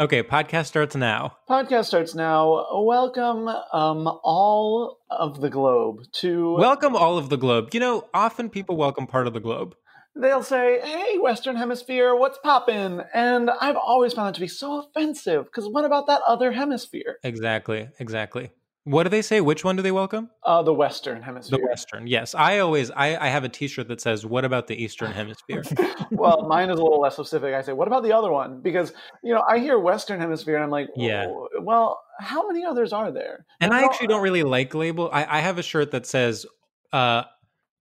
Okay, podcast starts now. Podcast starts now. Welcome, um, all of the globe to. Welcome all of the globe. You know, often people welcome part of the globe. They'll say, "Hey, Western Hemisphere, what's poppin'?" And I've always found that to be so offensive because what about that other hemisphere? Exactly, exactly. What do they say? Which one do they welcome? Uh, the Western Hemisphere. The Western, yes. I always, I, I have a T-shirt that says, "What about the Eastern Hemisphere?" well, mine is a little less specific. I say, "What about the other one?" Because you know, I hear Western Hemisphere, and I'm like, Yeah. Well, how many others are there? And I actually don't really like label. I, I have a shirt that says, uh,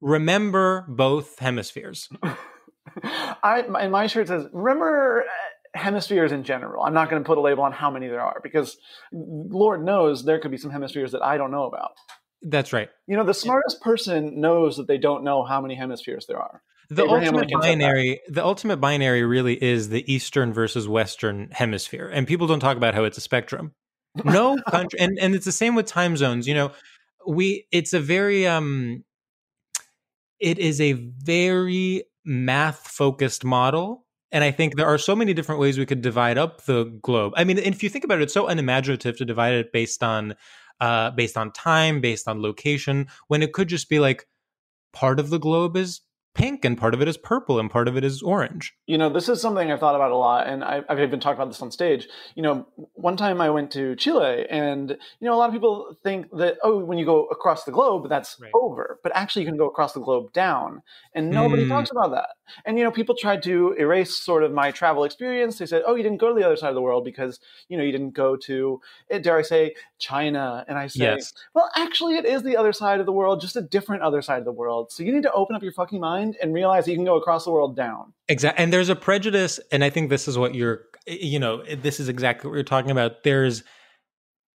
"Remember both hemispheres." I and my shirt says, "Remember." Hemispheres in general. I'm not going to put a label on how many there are because Lord knows there could be some hemispheres that I don't know about. That's right. You know, the smartest person knows that they don't know how many hemispheres there are. The Abraham ultimate Lincoln binary, the ultimate binary, really is the Eastern versus Western hemisphere, and people don't talk about how it's a spectrum. No country, and and it's the same with time zones. You know, we it's a very um, it is a very math focused model. And I think there are so many different ways we could divide up the globe. I mean, if you think about it, it's so unimaginative to divide it based on uh, based on time, based on location, when it could just be like part of the globe is pink and part of it is purple and part of it is orange. You know, this is something I've thought about a lot, and I, I've even talked about this on stage. You know, one time I went to Chile, and you know, a lot of people think that oh, when you go across the globe, that's Right. over. But actually, you can go across the globe down, and nobody Mm. talks about that. And you know, people tried to erase sort of my travel experience. They said, oh, you didn't go to the other side of the world because you know you didn't go to, eh, dare I say, China. And I say, Yes. well, actually, it is the other side of the world, just a different other side of the world. So you need to open up your fucking mind and realize you can go across the world down. Exactly. And there's a prejudice, and I think this is what you're, you know, this is exactly what you're talking about. There's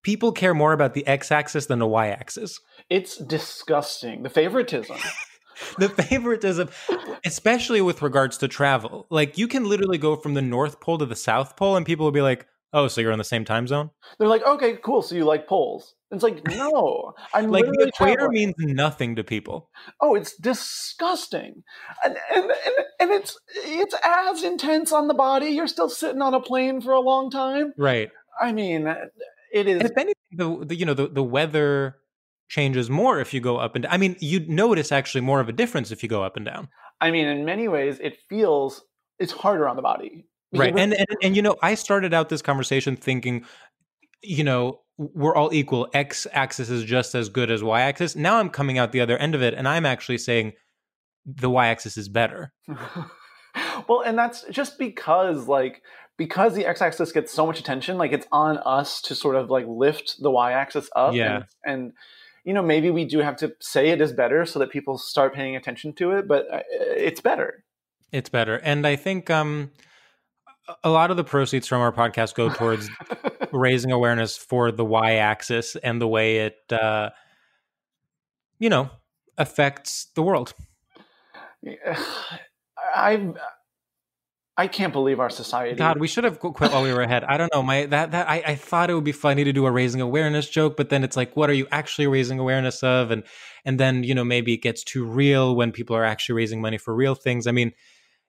people care more about the x axis than the y axis. It's disgusting. The favoritism. the favoritism, especially with regards to travel. Like you can literally go from the North Pole to the South Pole, and people will be like, "Oh, so you're in the same time zone?" They're like, okay, cool. So you like poles? It's like, no, I'm Like the equator traveling. means nothing to people. Oh, it's disgusting, and, and and and it's it's as intense on the body. You're still sitting on a plane for a long time. Right. I mean, it is. And if anything, the, the you know the, the weather changes more if you go up and down. I mean, you'd notice actually more of a difference if you go up and down. I mean, in many ways, it feels it's harder on the body. Right. And, and and you know, I started out this conversation thinking you know, we're all equal. X axis is just as good as Y axis. Now I'm coming out the other end of it and I'm actually saying the Y axis is better. well, and that's just because like because the X axis gets so much attention, like it's on us to sort of like lift the Y axis up. Yeah. And, and you know, maybe we do have to say it is better so that people start paying attention to it, but uh, it's better. It's better. And I think um a lot of the proceeds from our podcast go towards raising awareness for the y axis and the way it uh you know affects the world i I can't believe our society. God, we should have quit while we were ahead. I don't know. My that that I, I thought it would be funny to do a raising awareness joke, but then it's like, what are you actually raising awareness of? And and then you know maybe it gets too real when people are actually raising money for real things. I mean,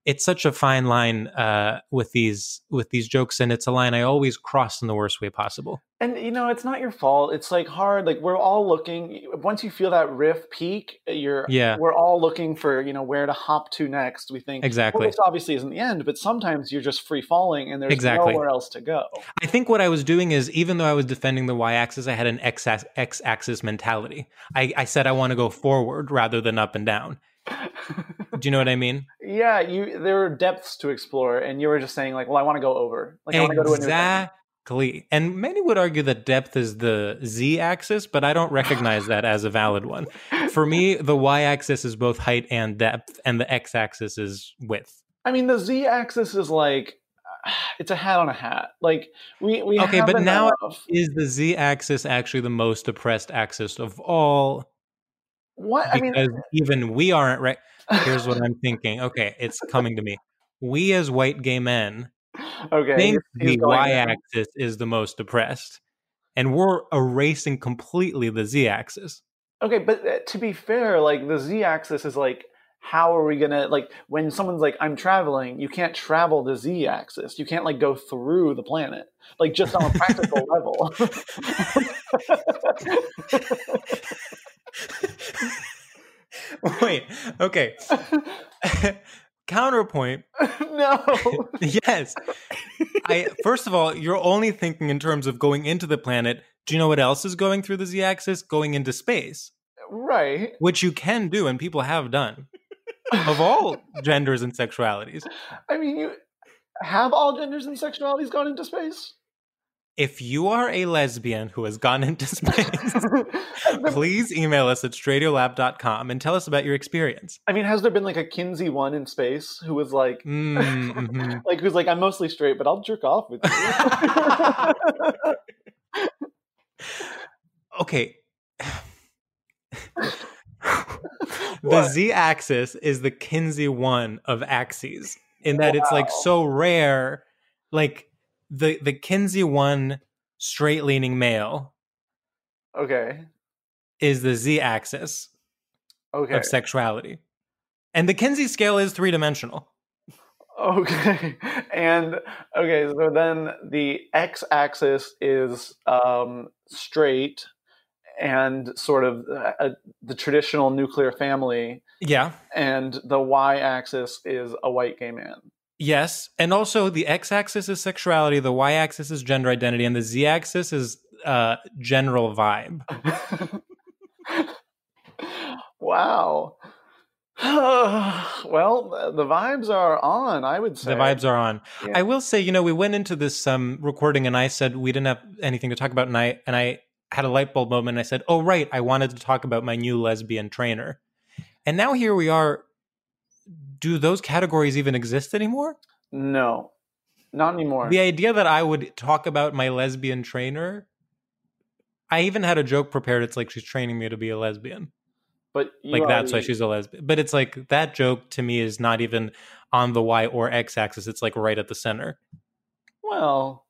it's such a fine line uh, with these with these jokes, and it's a line I always cross in the worst way possible. And you know, it's not your fault. It's like hard. Like we're all looking. Once you feel that riff peak, you're yeah. We're all looking for you know where to hop to next. We think exactly. Well, this obviously isn't the end, but sometimes you're just free falling, and there's exactly. nowhere else to go. I think what I was doing is, even though I was defending the y-axis, I had an x-axis mentality. I, I said I want to go forward rather than up and down. Do you know what I mean? Yeah, you there are depths to explore, and you were just saying like, "Well, I want to go over." Like, exactly. I want to go to a new Exactly. And many would argue that depth is the z axis, but I don't recognize that as a valid one. For me, the y axis is both height and depth, and the x axis is width. I mean, the z axis is like it's a hat on a hat. Like we we okay, but now is the z axis actually the most oppressed axis of all? What because I mean, even we aren't right. Here's what I'm thinking. Okay, it's coming to me. We as white gay men okay, think the y-axis is the most oppressed, and we're erasing completely the z-axis. Okay, but uh, to be fair, like the z-axis is like how are we gonna like when someone's like i'm traveling you can't travel the z-axis you can't like go through the planet like just on a practical level Wait, okay. Counterpoint. no. yes. I first of all, you're only thinking in terms of going into the planet. Do you know what else is going through the z-axis? Going into space. Right. Which you can do and people have done. of all genders and sexualities. I mean, you have all genders and sexualities gone into space? If you are a lesbian who has gone into space, please email us at stradiolab.com and tell us about your experience. I mean, has there been like a Kinsey one in space who was like, mm-hmm. like who's like, I'm mostly straight, but I'll jerk off with you. okay. the z axis is the Kinsey one of axes in that wow. it's like so rare. Like, the the Kinsey one straight leaning male okay. is the z axis okay. of sexuality. And the Kinsey scale is three dimensional okay. And okay so then the x axis is um straight and sort of uh, the traditional nuclear family yeah. and the y axis is a white gay man Yes, and also the x-axis is sexuality, the y-axis is gender identity, and the z-axis is uh, general vibe. wow. well, the vibes are on. I would say the vibes are on. Yeah. I will say, you know, we went into this um, recording, and I said we didn't have anything to talk about, and I and I had a light bulb moment. And I said, "Oh, right, I wanted to talk about my new lesbian trainer," and now here we are do those categories even exist anymore? No, not anymore. The idea that I would talk about my lesbian trainer, I even had a joke prepared. It's like she's training me to be a lesbian. But like that's why she's a lesbian. But it's like that joke to me is not even on the y or x axis. It's like right at the center. Well,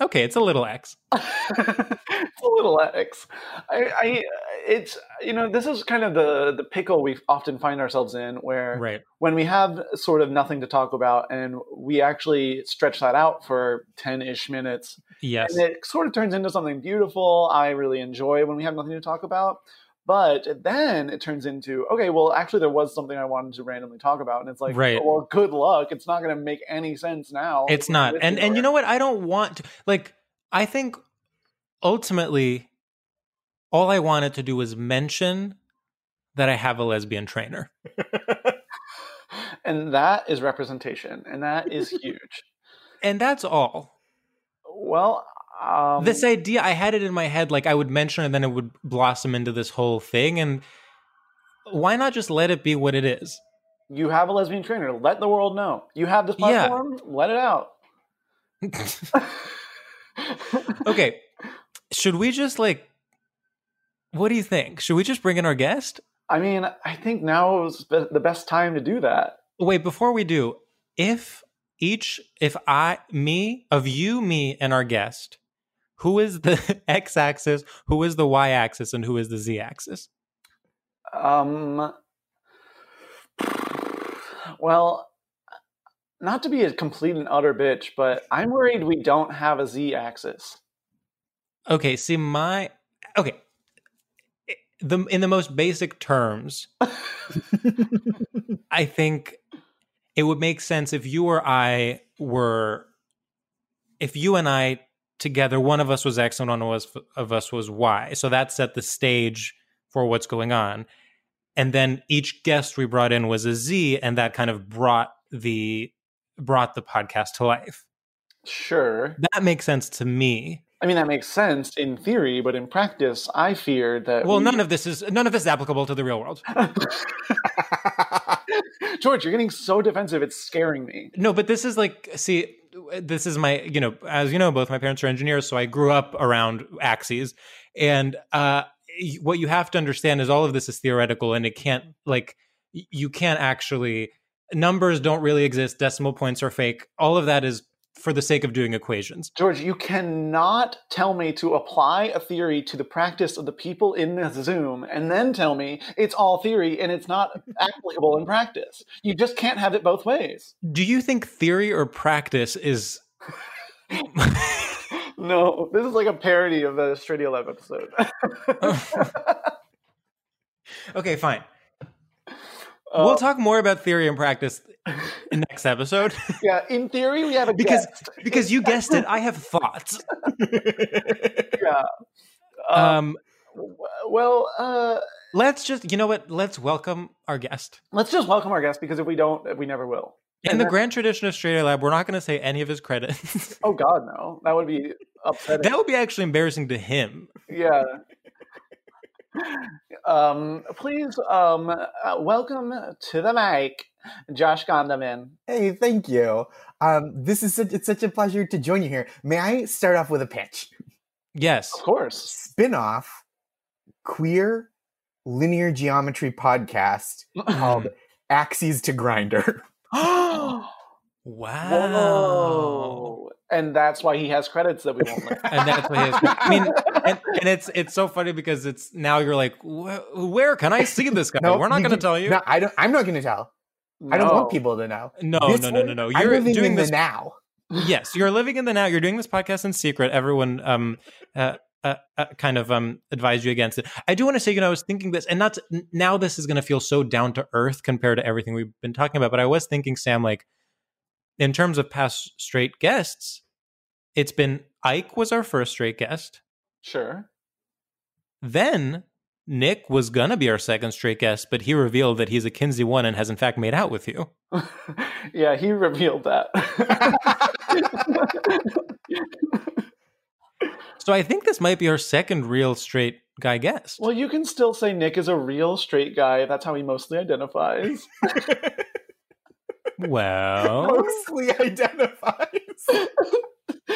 okay, it's a little x. it's a little X. I, I, it's you know this is kind of the the pickle we often find ourselves in, where right. when we have sort of nothing to talk about, and we actually stretch that out for ten ish minutes. Yes, and it sort of turns into something beautiful. I really enjoy when we have nothing to talk about. But then it turns into okay. Well, actually, there was something I wanted to randomly talk about, and it's like, right. oh, well, good luck. It's not going to make any sense now. It's not, and and you know what? I don't want to like I think ultimately all I wanted to do was mention that I have a lesbian trainer. and that is representation, and that is huge. and that's all. Well, um, this idea, I had it in my head, like I would mention it, and then it would blossom into this whole thing. And why not just let it be what it is? You have a lesbian trainer. Let the world know. You have this platform. Yeah. Let it out. okay. Should we just like what do you think? Should we just bring in our guest? I mean, I think now is the best time to do that. Wait, before we do, if each if I me of you, me and our guest, who is the x axis, who is the y axis and who is the z axis? Um well, not to be a complete and utter bitch, but I'm worried we don't have a z axis. Okay, see my okay. The in the most basic terms, I think it would make sense if you or I were if you and I together, one of us was X and one of us, of us was Y. So that set the stage for what's going on. And then each guest we brought in was a Z, and that kind of brought the brought the podcast to life. Sure. That makes sense to me. I mean, that makes sense in theory, but in practice, I fear that. Well, we... none of this is none of this is applicable to the real world. George, you're getting so defensive; it's scaring me. No, but this is like, see, this is my, you know, as you know, both my parents are engineers, so I grew up around axes, and uh, what you have to understand is all of this is theoretical, and it can't like you can't actually numbers don't really exist decimal points are fake all of that is for the sake of doing equations. George, you cannot tell me to apply a theory to the practice of the people in this Zoom and then tell me it's all theory and it's not applicable in practice. You just can't have it both ways. Do you think theory or practice is. no, this is like a parody of the Stradio Lab episode. okay, fine. Uh, we'll talk more about theory and practice in next episode. Yeah, in theory, we have a because guest. because you guessed it. I have thoughts. yeah. Um. um well, uh, let's just you know what? Let's welcome our guest. Let's just welcome our guest because if we don't, we never will. In and the then, grand tradition of Stradio Lab, we're not going to say any of his credits. oh God, no! That would be upsetting. That would be actually embarrassing to him. Yeah, um, please um, uh, welcome to the mic, Josh Gondelman. Hey, thank you. Um, this is such, it's such a pleasure to join you here. May I start off with a pitch? Yes, of course. Spin-off queer linear geometry podcast called Axes to Grinder. wow. Whoa and that's why he has credits that we won't learn. and that's why he has. I mean, and, and, it's it's so funny because it's now you're like, where can I see this guy? No, We're not going to tell you. No, I don't. I'm not going to tell. No. I don't want people to know. No, this no, no, no, no. You're doing this now. yes, you're living in the now. You're doing this podcast in secret. Everyone, um, uh, uh, uh, kind of um advised you against it. I do want to say, you know, I was thinking this, and not now. This is going to feel so down to earth compared to everything we've been talking about. But I was thinking, Sam, like in terms of past straight guests, it's been Ike was our first straight guest. Sure. Then Nick was gonna be our second straight guest, but he revealed that he's a Kinsey one and has in fact made out with you. yeah, he revealed that. so I think this might be our second real straight guy guest. Well, you can still say Nick is a real straight guy. That's how he mostly identifies. well, mostly identifies.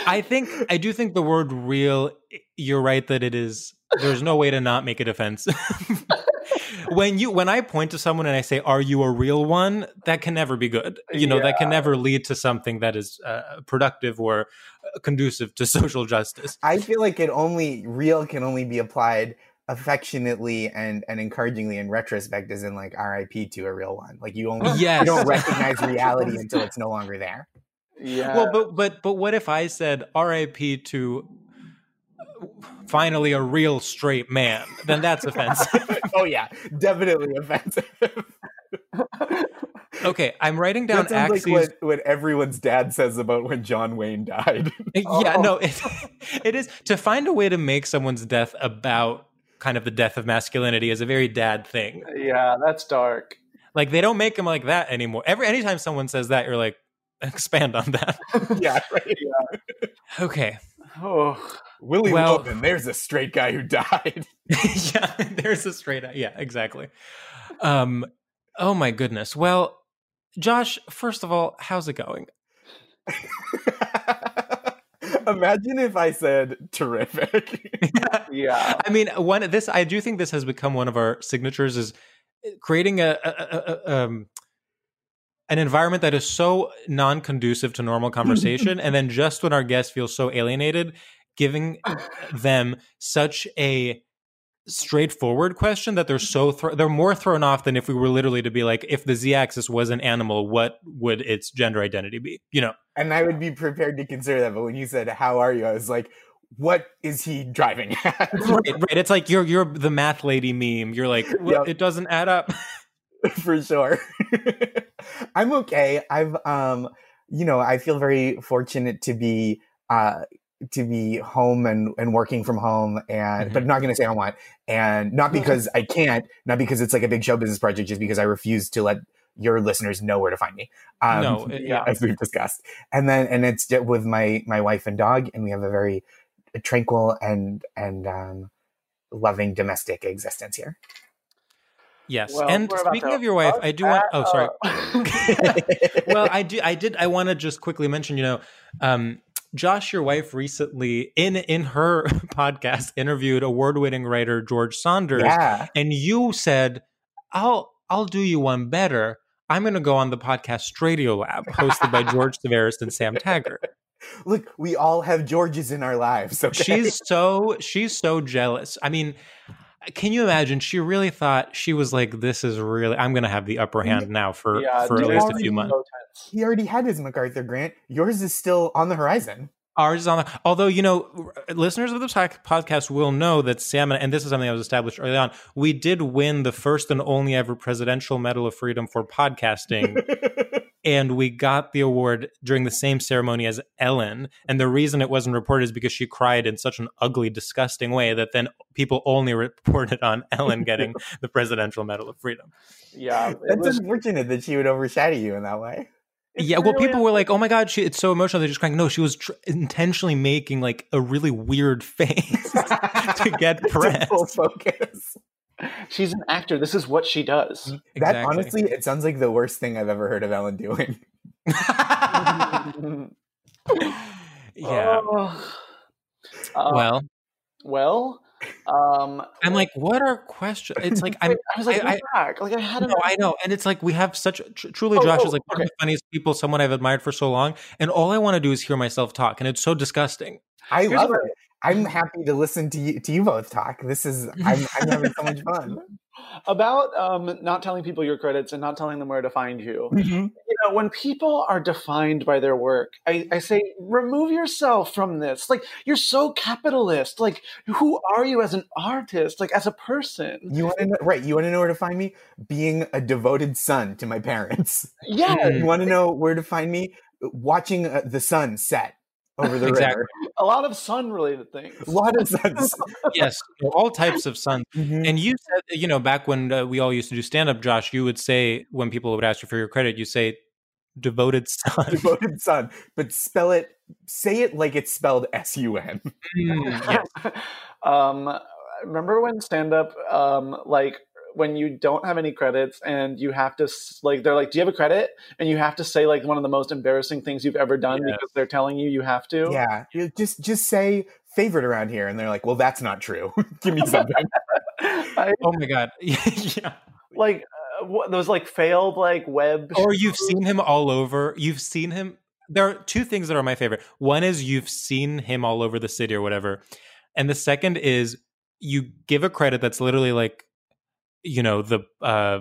I think I do think the word real you're right that it is there's no way to not make it offensive. when you when I point to someone and I say are you a real one that can never be good. You know, yeah. that can never lead to something that is uh, productive or uh, conducive to social justice. I feel like it only real can only be applied affectionately and and encouragingly in retrospect as in like RIP to a real one. Like you only yes. you don't recognize reality until it's no longer there. Yeah. Well, but but but what if I said R.I.P. to finally a real straight man? Then that's offensive. oh yeah, definitely offensive. Okay, I'm writing down that sounds axes. like what, what everyone's dad says about when John Wayne died. yeah, oh. no, it, it is to find a way to make someone's death about kind of the death of masculinity is a very dad thing. Yeah, that's dark. Like they don't make him like that anymore. Every anytime someone says that, you're like, expand on that. yeah, right. Yeah. Okay. Oh. Willie well, Logan, there's a straight guy who died. yeah, there's a straight yeah, exactly. Um oh my goodness. Well, Josh, first of all, how's it going? Imagine if I said terrific. yeah. I mean, one this I do think this has become one of our signatures is creating a, a, a, a um, an environment that is so non-conducive to normal conversation and then just when our guests feel so alienated giving them such a straightforward question that they're so th- they're more thrown off than if we were literally to be like if the z-axis was an animal what would its gender identity be? You know? And i would be prepared to consider that but when you said how are you? I was like what is he driving at? Right, right. It's like you're you're the math lady meme. You're like well, yep. it doesn't add up for sure. I'm okay. I've um you know i feel very fortunate to be uh to be home and, and working from home and mm-hmm. but not going to say I want and not because I can't not because it's like a big show business project just because I refuse to let your listeners know where to find me um, no it, yeah. as we've discussed. And then and it's with my my wife and dog and we have a very tranquil and and um, loving domestic existence here Yes, well, and speaking of your wife, I do want. Oh, sorry. well, I do. I did. I want to just quickly mention. You know, um, Josh, your wife, recently in in her podcast interviewed award-winning writer George Saunders, yeah. and you said, "I'll I'll do you one better. I'm going to go on the podcast Stradio Lab, hosted by George Severs and Sam Taggart." Look, we all have Georges in our lives. Okay? She's so she's so jealous. I mean, can you imagine? She really thought she was like, "This is really. I'm going to have the upper hand now for yeah, for at least a few months." He already had his MacArthur grant. Yours is still on the horizon. Ours is on the. Although you know, listeners of this podcast will know that Sam and, and this is something that was established early on. We did win the first and only ever Presidential Medal of Freedom for podcasting. and we got the award during the same ceremony as Ellen. And the reason it wasn't reported is because she cried in such an ugly, disgusting way that then people only reported on Ellen getting the Presidential Medal of Freedom. Yeah, that's was, unfortunate that she would overshadow you in that way. yeah, well, people were like, "Oh my god, she, it's so emotional." They're just crying. No, she was tr- intentionally making like a really weird face to get press. full focus. She's an actor. This is what she does. Exactly. That honestly, it sounds like the worst thing I've ever heard of Ellen doing. yeah. Oh. Uh, well. Well. Um, I'm like, what are questions? It's like I'm. I was like, I, I, like I had. No, I know, and it's like we have such. Tr- truly, oh, Josh oh, is like one okay. of the funniest people, someone I've admired for so long, and all I want to do is hear myself talk, and it's so disgusting. I Here's love it. I'm happy to listen to you to you both talk. This is I'm, I'm having so much fun. About um, not telling people your credits and not telling them where to find you. Mm-hmm. You know, when people are defined by their work, I, I say remove yourself from this. Like you're so capitalist. Like who are you as an artist? Like as a person? You want to know, right? You want to know where to find me? Being a devoted son to my parents. Yeah. you want to know where to find me? Watching uh, the sun set over the exactly. river. A lot of sun related things. A lot of suns. yes, all types of sun. Mm-hmm. And you said, you know, back when uh, we all used to do stand up, Josh, you would say, when people would ask you for your credit, you say, devoted son. Devoted son. But spell it, say it like it's spelled S U N. Mm, yes. um, remember when stand up, um, like, when you don't have any credits and you have to like they're like do you have a credit? And you have to say like one of the most embarrassing things you've ever done yes. because they're telling you you have to. Yeah. Just just say favorite around here. And they're like well that's not true. Give me something. I, oh my god. Yeah. Like uh, those like failed like web or you've seen him all over. You've seen him there are two things that are my favorite. One is you've seen him all over the city or whatever. And the second is you give a credit that's literally like you know the uh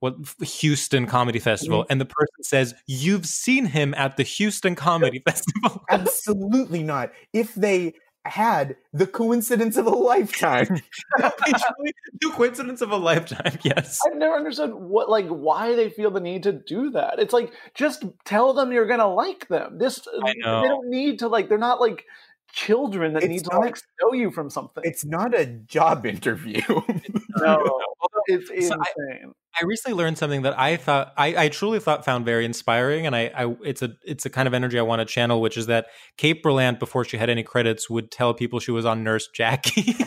what Houston Comedy Festival, mm-hmm. and the person says, "You've seen him at the Houston Comedy Festival." Absolutely not. If they had the coincidence of a lifetime. the coincidence of a lifetime. Yes. I've never understood what, like, why they feel the need to do that. It's like just tell them you're gonna like them. This I know. they don't need to like. They're not like children that It's need to not- like know you from something. It's not a job interview. no, it's So I- insane. I recently learned something that I thought I, I truly thought found very inspiring, and I, I it's a it's a kind of energy I want to channel, which is that Kate Berlant, before she had any credits, would tell people she was on Nurse Jackie.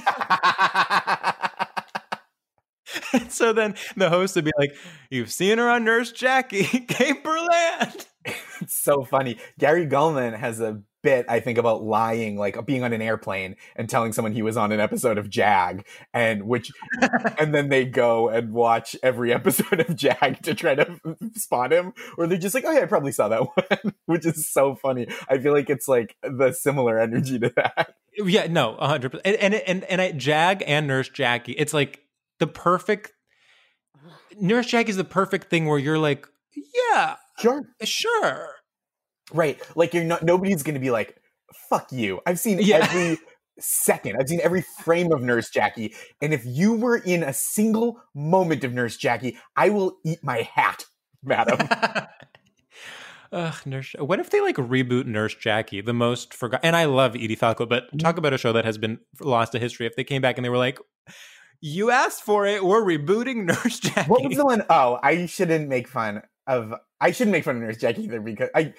and so then the host would be like, "You've seen her on Nurse Jackie, Kate Berlant." it's so funny. Gary Gulman has a bit, I think, about lying, like uh, being on an airplane and telling someone he was on an episode of Jag, and which, and then they go and watch every episode of Jag to try to spot him, or they're just like, "Oh yeah, I probably saw that one," which is so funny. I feel like it's like the similar energy to that. Yeah, no, hundred percent. And and and, at Jag and Nurse Jackie, it's like the perfect. Nurse Jackie is the perfect thing where you're like, yeah, Sure, sure. Right. Like you're not. Nobody's gonna be like, "Fuck you." I've seen Yeah. every. Second, I've seen every frame of Nurse Jackie, and if you were in a single moment of Nurse Jackie, I will eat my hat, madam. Ugh, Nurse. What if they like reboot Nurse Jackie, the most forgotten? And I love Edie Falco, but Mm-hmm. talk about a show that has been lost to history. If they came back and they were like, "You asked for it, we're rebooting Nurse Jackie." What was the one? Oh, I shouldn't make fun of. I shouldn't make fun of Nurse Jackie either because I.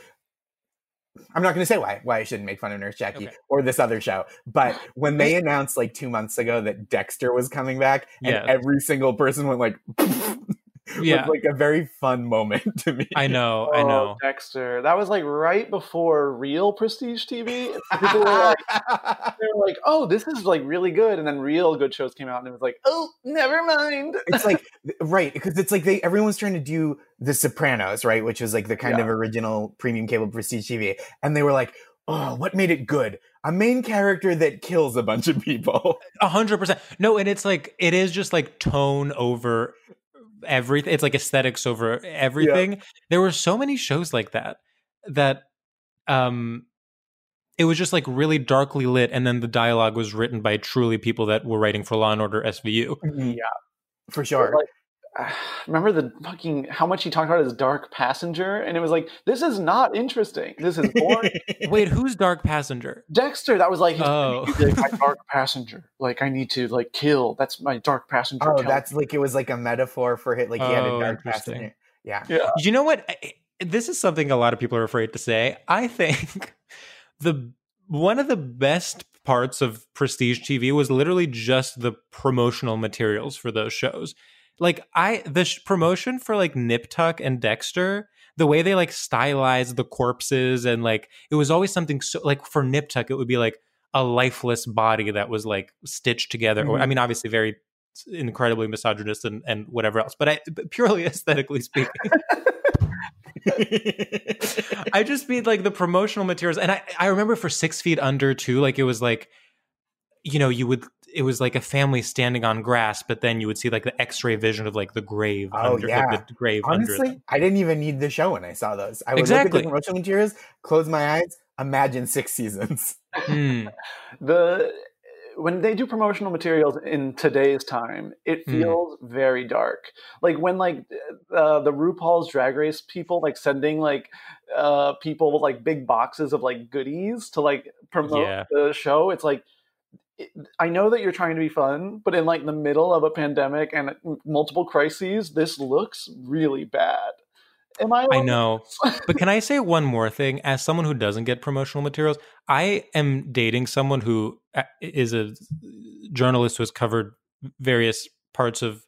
I'm not going to say why why I shouldn't make fun of Nurse Jackie Okay. or this other show, but when they announced like two months ago that Dexter was coming back, and every single person went like, Yeah. was like a very fun moment to me. I know, I Oh, know. Dexter. That was like right before real prestige TV. People were like, they were like, "Oh, this is like really good," and then real good shows came out, and it was like, "Oh, never mind." it's like right because it's like they everyone's trying to do the sopranos right which was like the kind Yeah. of original premium cable prestige tv and they were like oh what made it good a main character that kills a bunch of people A hundred percent. No, and it's like it is just like tone over everything. It's like aesthetics over everything. There were so many shows like that that um it was just like really darkly lit and then the dialogue was written by truly people that were writing for Law and Order SVU. yeah for sure Like, remember the fucking how much he talked about his dark passenger, and it was like, "This is not interesting. This is boring." Wait, who's Dark Passenger? Dexter, that was like, his, Oh. like, my dark passenger. Like I need to like kill. That's my dark passenger. oh Kill that's like it was like a metaphor for it like he had Oh, a dark passenger yeah yeah. You know what? This is something a lot of people are afraid to say. I think the one of the best parts of prestige TV was literally just the promotional materials for those shows. Like I the sh- promotion for like Nip Tuck and Dexter, the way they like stylized the corpses and like it was always something so like for Nip Tuck it would be like a lifeless body that was like stitched together or I Mhm. mean obviously very incredibly misogynist and, and whatever else but I but purely aesthetically speaking I just mean like the promotional materials, and I I remember for Six Feet Under too. Like it was like, you know, you would it was like a family standing on grass, but then you would see like the X-ray vision of like the grave Oh, under yeah. like, the grave honestly them. i didn't even need the show when i saw those i would Exactly. look at the promotional materials close my eyes imagine six seasons Hmm. the when they do promotional materials in today's time, it Mm. feels very dark. Like when like uh, the RuPaul's Drag Race people like sending like uh, people with like big boxes of like goodies to like promote Yeah. the show. It's like it, I know that you're trying to be fun, but in like the middle of a pandemic and multiple crises, this looks really bad. Am I? I know. But can I say one more thing? As someone who doesn't get promotional materials, I am dating someone who uh, a journalist who has covered various parts of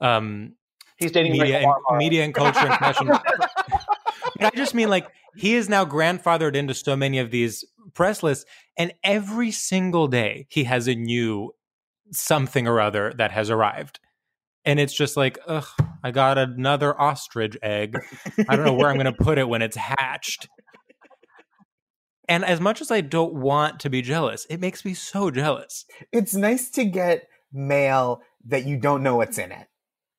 um, He's dating media and media and culture and fashion. I just mean like he is now grandfathered into so many of these press lists, and every single day he has a new something or other that has arrived. And it's just like, ugh, I got another ostrich egg. I don't know where I'm going to put it when it's hatched. And as much as I don't want to be jealous, it makes me so jealous. it's nice to get mail that you don't know what's in it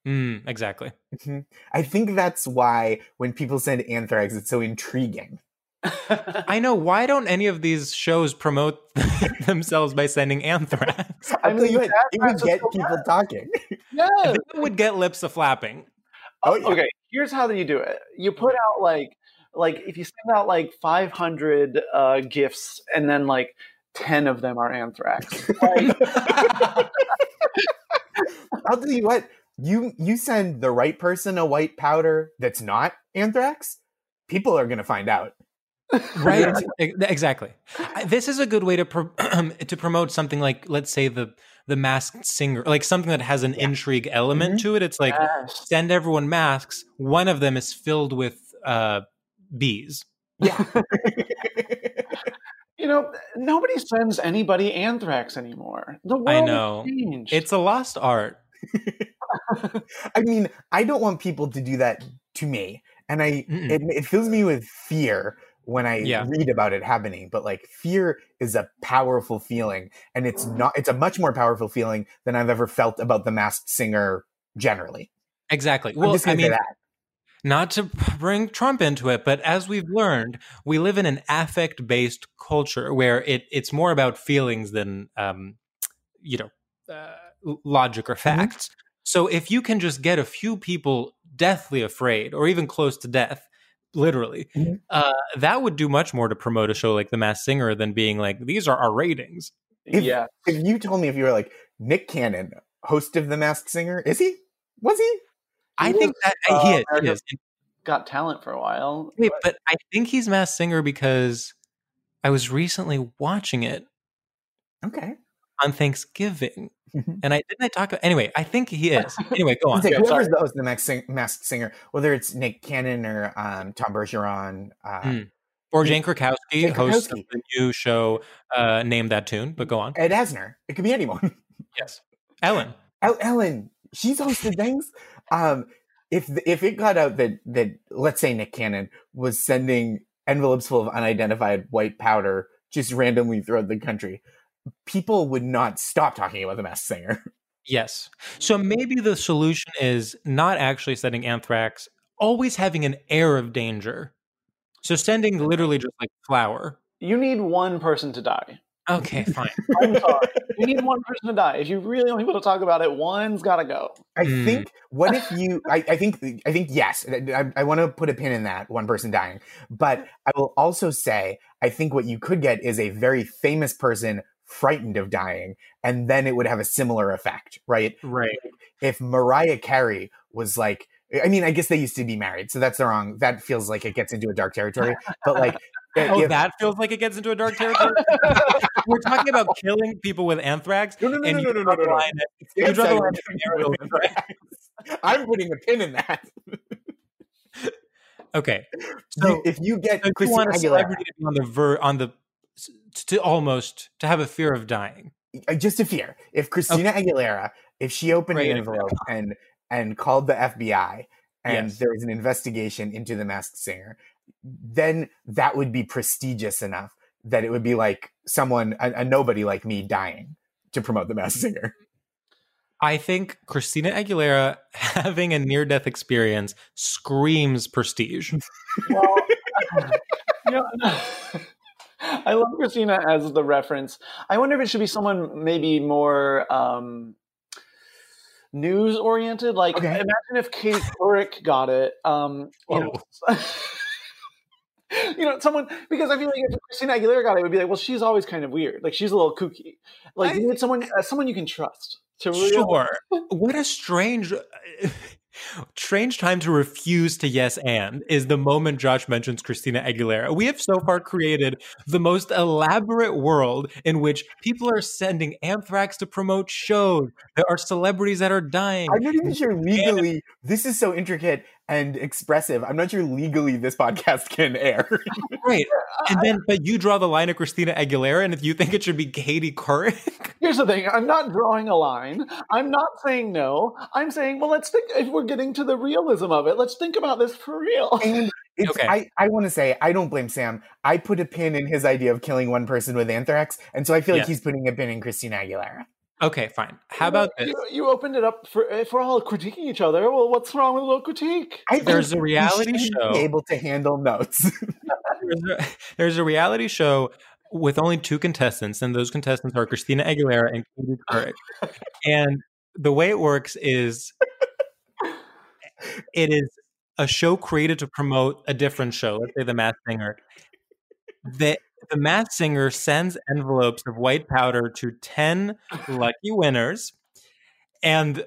Mm, exactly. Mhm. I think that's why when people send anthrax, it's so intriguing. I know. Why don't any of these shows promote themselves by sending anthrax? I mean, you would, it would get so people bad. talking. yeah. It would get lips a flapping. Oh, yeah. Okay, here's how you do it. You put out like like if you send out like 500 uh, gifts and then like 10 of them are anthrax. Like, I'll tell you what. You you send the right person a white powder that's not anthrax, people are going to find out. Right. Ex- exactly. This is a good way to pro- to promote something like, let's say the the masked singer, like something that has an intrigue element to it. It's like yes. send everyone masks. One of them is filled with uh, bees. Yeah. You know, nobody sends anybody anthrax anymore. The world I has know. changed. It's a lost art. I mean, I don't want people to do that to me, and I it, it fills me with fear when I Yeah. read about it happening. But like, fear is a powerful feeling, and it's not. It's a much more powerful feeling than I've ever felt about the Masked Singer generally. Exactly. Well, I mean, that. not to bring Trump into it, but as we've learned, we live in an affect based culture where it it's more about feelings than um, you know uh, logic or facts. So if you can just get a few people deathly afraid or even close to death, literally, Mhm. uh, that would do much more to promote a show like The Masked Singer than being like these are our ratings. If- yeah. If you told me if you were like Nick Cannon, host of the Masked Singer, is he? Was he? I He think was, that uh, he is. He is. Got talent for a while. Wait, but I think he's Masked Singer because I was recently watching it Okay. On Thanksgiving. Mhm. And I didn't I talk about anyway, I think he is. Anyway, go on. It's like Yeah, whoever's sorry. the host of the Masked, Sing- Masked Singer, whether it's Nick Cannon or um, Tom Bergeron, uh, Mm. Or Jane Krakowski, Jane host of Krakowski. the new show uh Name That Tune, but go on. Ed Asner. It could be anyone. Yes. Ellen. El- Ellen, she's hosted things. Um, if if it got out that that let's say Nick Cannon was sending envelopes full of unidentified white powder just randomly throughout the country, people would not stop talking about the Masked Singer. Yes. So maybe the solution is not actually sending anthrax, always having an air of danger. So sending literally just like flour. You need one person to die. Okay, fine. I'm sorry. you need one person to die. If you really want people to talk about it, one's got to go. I Mm. think. What if you? I, I think. I think yes. I, I want to put a pin in that one person dying, but I will also say I think what you could get is a very famous person frightened of dying, and then it would have a similar effect, right? right. If Mariah Carey was like. I mean, I guess they used to be married, so that's the wrong. That feels like it gets into a dark territory. But like, Oh, if- that feels like it gets into a dark territory. We're talking about killing people with anthrax. no, no, no, no, no, no, no, no. line at- Yes, you draw the I line would. at Ariel and Frank. I'm putting a pin in that. Okay. So if you get So Christina Aguilera, celebrity to be on the ver on the to almost to have a fear of dying. just a fear. If Christina Aguilera, if she opened Great an envelope and and called the FBI and Yes. there was an investigation into the masked singer, then that would be prestigious enough that it would be like someone a, a nobody like me dying to promote the masked singer. I think Christina Aguilera having a near death experience screams prestige. Well, you know, I love Christina as the reference. I wonder if it should be someone maybe more um, news oriented. Like, Okay. imagine if Kate Couric got it. Um, you, know, you know, someone because I feel like if Christina Aguilera got it, it would be like, well, she's always kind of weird. Like, she's a little kooky. Like, I- you need someone, uh, someone you can trust to really. Sure. What a strange strange time to refuse to yes and is the moment Josh mentions Christina Aguilera. We have so far created the most elaborate world in which people are sending anthrax to promote shows. There are celebrities that are dying. I'm not even sure legally this is so intricate and expressive. I'm not sure legally this podcast can air. Right. And then but you draw the line at Christina Aguilera and if you think it should be Katie Couric. Here's the thing: I'm not drawing a line. I'm not saying no. I'm saying, well, let's think. If we're getting to the realism of it, let's think about this for real. And it's, Okay. I, I want to say, I don't blame Sam. I put a pin in his idea of killing one person with anthrax. And so I feel like Yes. he's putting a pin in Christina Aguilera. Okay, fine. How about this? You, you opened it up for if we're all critiquing each other. Well, what's wrong with a little critique? I think There's a reality should show. Be able to handle notes. there's a, there's a reality show with only two contestants, and those contestants are Christina Aguilera and Katie Couric. and the way it works is it is a show created to promote a different show, let's say The Masked Singer. The, the Masked Singer sends envelopes of white powder to 10 lucky winners, and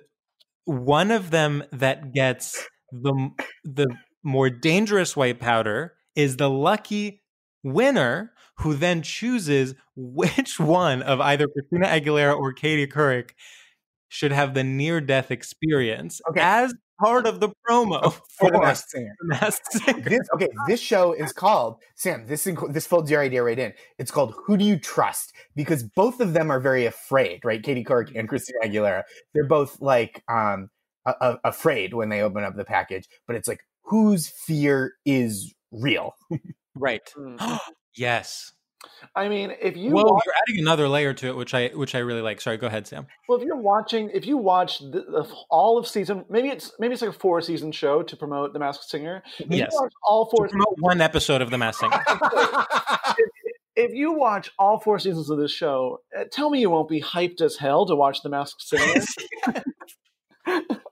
one of them that gets the, the more dangerous white powder is the lucky winner who then chooses which one of either Christina Aguilera or Katie Couric should have the near death experience Okay. as part of the promo For the for Masked Singer. The Masked Singer. This, okay, this show is called Sam. This inc- this folds your idea right in. It's called Who Do You Trust? Because both of them are very afraid, right? Katie Couric and Christina Aguilera. They're both like um a- a- afraid when they open up the package, but it's like whose fear is real? Right. Mm. yes. I mean, if you well, watch, you're adding another layer to it, which I which I really like. Sorry, go ahead, Sam. well, if you're watching, if you watch the, the, all of season, maybe it's maybe it's like a four season show to promote The Masked Singer. If Yes. you watch all four To promote one episode of The Masked Singer. if you watch all four seasons of this show, uh, tell me you won't be hyped as hell to watch The Masked Singer.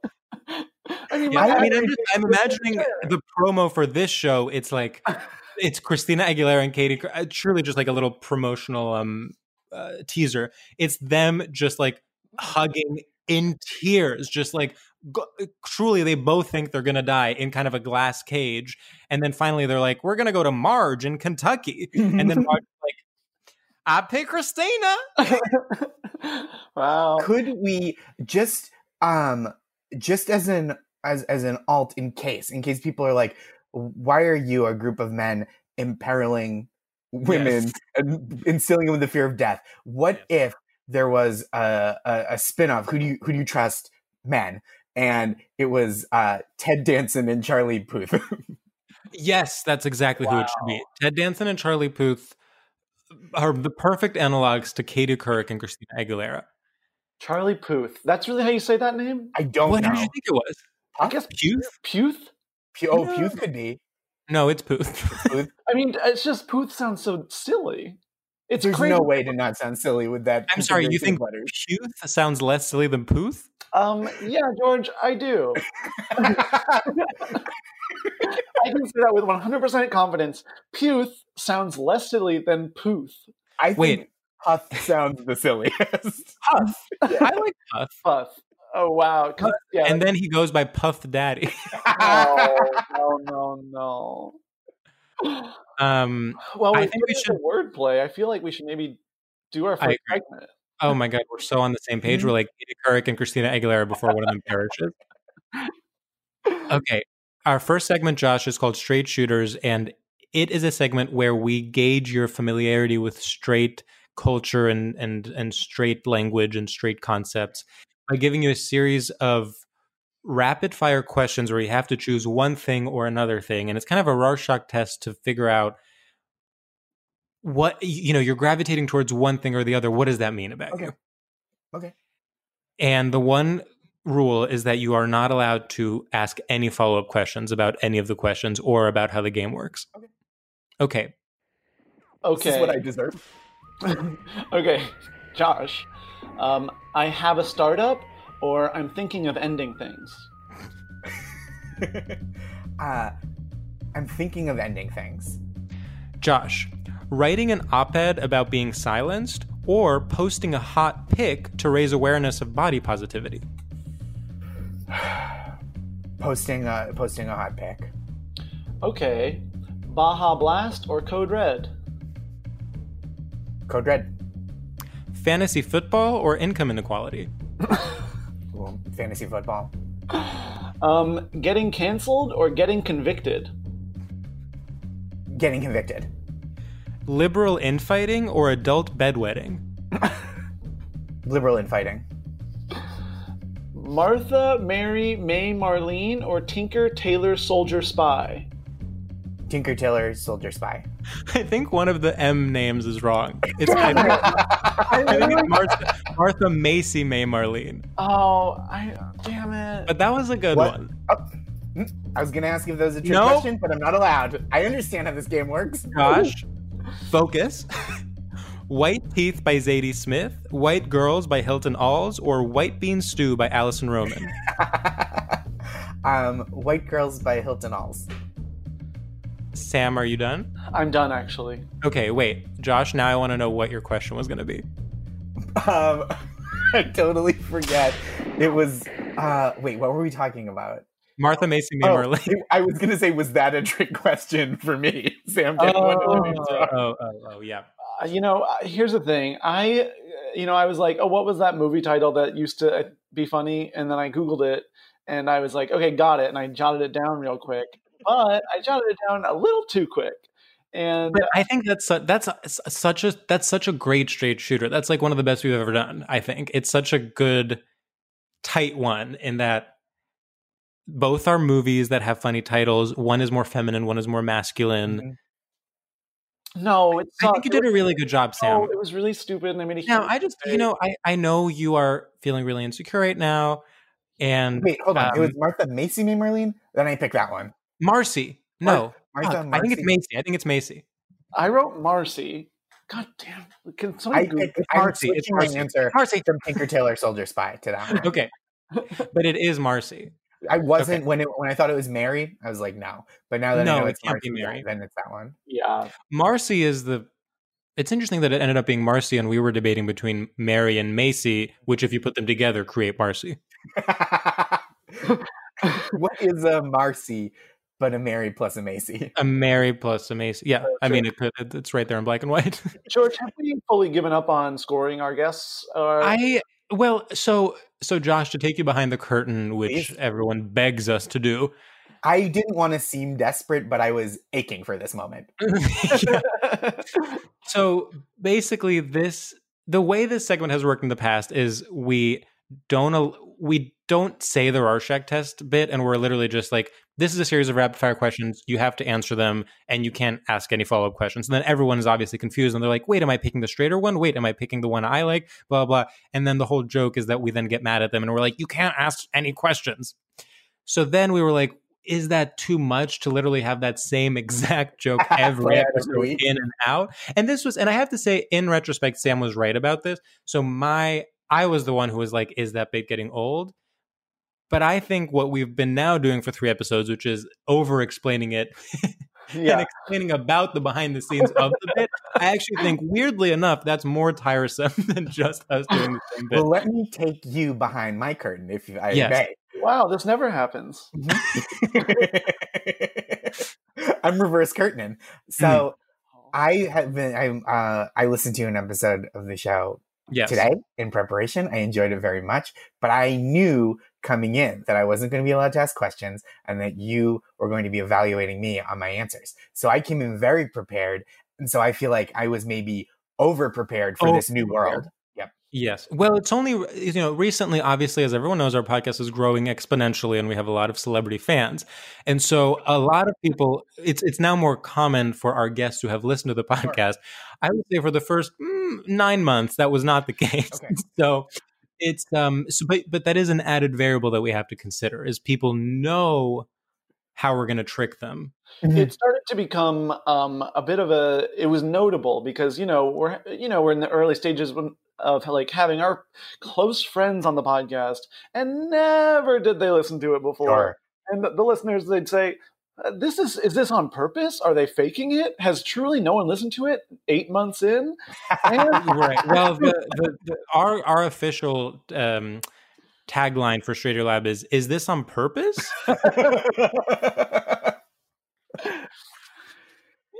I mean, Yeah, I mean, I'm, just, I'm imagining the promo for this show. It's like it's Christina Aguilera and Katie. Cour- uh, Truly, just like a little promotional um uh, teaser. It's them just like hugging in tears, just like go- truly, they both think they're gonna die in kind of a glass cage, and then finally they're like, "We're gonna go to Marge in Kentucky," and then Marge's like, "I pick Christina." wow. Could we just um just as an as as an alt in case in case people are like, why are you a group of men imperiling women Yes. and instilling them with the fear of death? What if there was a, a, a spin-off? Who do you who do you trust? Men, and it was uh, Ted Danson and Charlie Puth. Yes, that's exactly who it should be. Ted Danson and Charlie Puth are the perfect analogs to Katie Couric and Christina Aguilera. Charlie Puth. That's really how you say that name? I don't what know. did you think it was? I guess Puth? Puth. Pu- oh, No. Puth could be. No, it's Puth. Puth. I mean, it's just Puth sounds so silly. It's There's crazy. no way to not sound silly with that. I'm sorry, you think of letters. Puth sounds less silly than Puth? Um, yeah, George, I do. I can say that with 100% confidence. Puth sounds less silly than Puth. I think Wait. Puth sounds the silliest. Puff. I like Puff. Puff. Oh wow. Yeah. And then he goes by Puff Daddy. no, no, no, no. Um, Well, I think we should wordplay. I feel like we should maybe do our first segment. oh my God, we're so on the same page. We're like Katie Couric and Christina Aguilera before one of them perishes. Okay, our first segment, Josh, is called Straight Shooters, and it is a segment where we gauge your familiarity with straight culture and and and straight language and straight concepts by giving you a series of rapid fire questions where you have to choose one thing or another thing, and it's kind of a Rorschach test to figure out what you know you're gravitating towards one thing or the other. What does that mean about Okay. you? okay. And the one rule is that you are not allowed to ask any follow up questions about any of the questions or about how the game works. Okay. Okay. Okay. This is what I deserve. okay, Josh. Um, I have a startup, or I'm thinking of ending things. uh, I'm thinking of ending things. Josh, writing an op ed about being silenced or posting a hot pic to raise awareness of body positivity. Posting a posting a hot pic. Okay, Baja Blast or Code Red? Code Red. Fantasy football or income inequality. Well, fantasy football. Um, getting canceled or getting convicted? Getting convicted. Liberal infighting or adult bedwetting. Liberal infighting. Martha, Mary, May, Marlene, or Tinker, Taylor, Soldier, Spy? Tinker Tailor Soldier Spy. I think one of the M names is wrong. It's I think, I think it's Martha, Martha Macy May Marlene. Oh, I damn it. But that was a good What? one. Oh, I was gonna ask if that was a trick No. question, but I'm not allowed. I understand how this game works. Gosh, focus. White Teeth by Zadie Smith, White Girls by Hilton Als, or White Bean Stew by Alison Roman? um, White Girls by Hilton Als. Sam, are you done? I'm done actually. Okay, wait. Josh, now I want to know what your question was going to be. Um, I totally forget. It was. Uh, wait, what were we talking about? Martha Macy May Oh, Marlene. it- I was gonna say, was that a trick question for me? Sam didn't want to answer. oh, oh, oh, yeah. Uh, you know, uh, here's the thing. I, uh, you know, I was like, oh, what was that movie title that used to uh, be funny? And then I Googled it and I was like, okay, got it. And I jotted it down real quick. But I jotted it down a little too quick. And But I think that's su- that's su- such a that's such a great straight shooter. That's like one of the best we've ever done. I think it's such a good tight one in that both are movies that have funny titles. One is more feminine, one is more masculine. Mhm. no, it I think you did a really good job, Sam. No, it was really stupid. And I mean, a Now, huge I just, you know, I, I know you are feeling really insecure right now. And Wait, hold on. it was um, Martha Macy May Marlene. Then I picked that one. Marcy. No. Martha Fuck, I think it's Macy. I think it's Macy. I wrote Marcy. God damn. Can someone I Google picked. It's Marcy, it's switching Marcy. my answer Marcy. from Tinker Tailor Soldier Spy to that one. Okay. but it is Marcy. I wasn't Okay. when it when I thought it was Mary. I was like, no. But now that I No, know it it's can't be Marcy, yeah, Mary. then it's that one. Yeah. Marcy is the. It's interesting that it ended up being Marcy, and we were debating between Mary and Macy, which, if you put them together, create Marcy. what is a Marcy but a Mary plus a Macy? A Mary plus a Macy. Yeah, I mean, it could, it- it's right there in black and white. George, have we fully given up on scoring our guests? Or I well, so so Josh, to take you behind the curtain, which Please. everyone begs us to do. I didn't want to seem desperate, but I was aching for this moment. So basically, this the way this segment has worked in the past is we don't al- we don't say the Rorschach test bit, and we're literally just like, this is a series of rapid fire questions. You have to answer them, and you can't ask any follow up questions. And then everyone is obviously confused, and they're like, wait, am I picking the straighter one? Wait, am I picking the one I like? Blah blah. And then the whole joke is that we then get mad at them, and we're like, you can't ask any questions. So then we were like, is that too much to literally have that same exact joke every Play out every episode in and out? And this was, and I have to say, in retrospect, Sam was right about this. So my, I was the one who was like, is that bit getting old? But I think what we've been now doing for three episodes, which is over explaining it and explaining about the behind the scenes of the bit, I actually think, weirdly enough, that's more tiresome than just us doing the same bit. Well, let me take you behind my curtain, if I Yes. may. Wow, this never happens. I'm reverse curtaining. So I have been. I uh, I listened to an episode of the show yes. today in preparation. I enjoyed it very much, but I knew coming in that I wasn't going to be allowed to ask questions and that you were going to be evaluating me on my answers. So I came in very prepared, and so I feel like I was maybe over prepared for oh, this new world. Yep. Yes. Well, it's only, you know, recently, obviously, as everyone knows, our podcast is growing exponentially and we have a lot of celebrity fans. And so a lot of people, it's, it's now more common for our guests who have listened to the podcast. I would say for the first mm, nine months, that was not the case. Okay. so it's, um, so, but, but that is an added variable that we have to consider is people know how we're going to trick them. it started to become um, a bit of a it was notable because you know we're you know we're in the early stages when- of like having our close friends on the podcast and never did they listen to it before Sure. and the, the listeners they'd say "Uh, this is is this on purpose are they faking it has truly no one listened to it eight months in and right. Well, the, the, the, our, our official, um, tagline for Stradio Lab is, is this on purpose?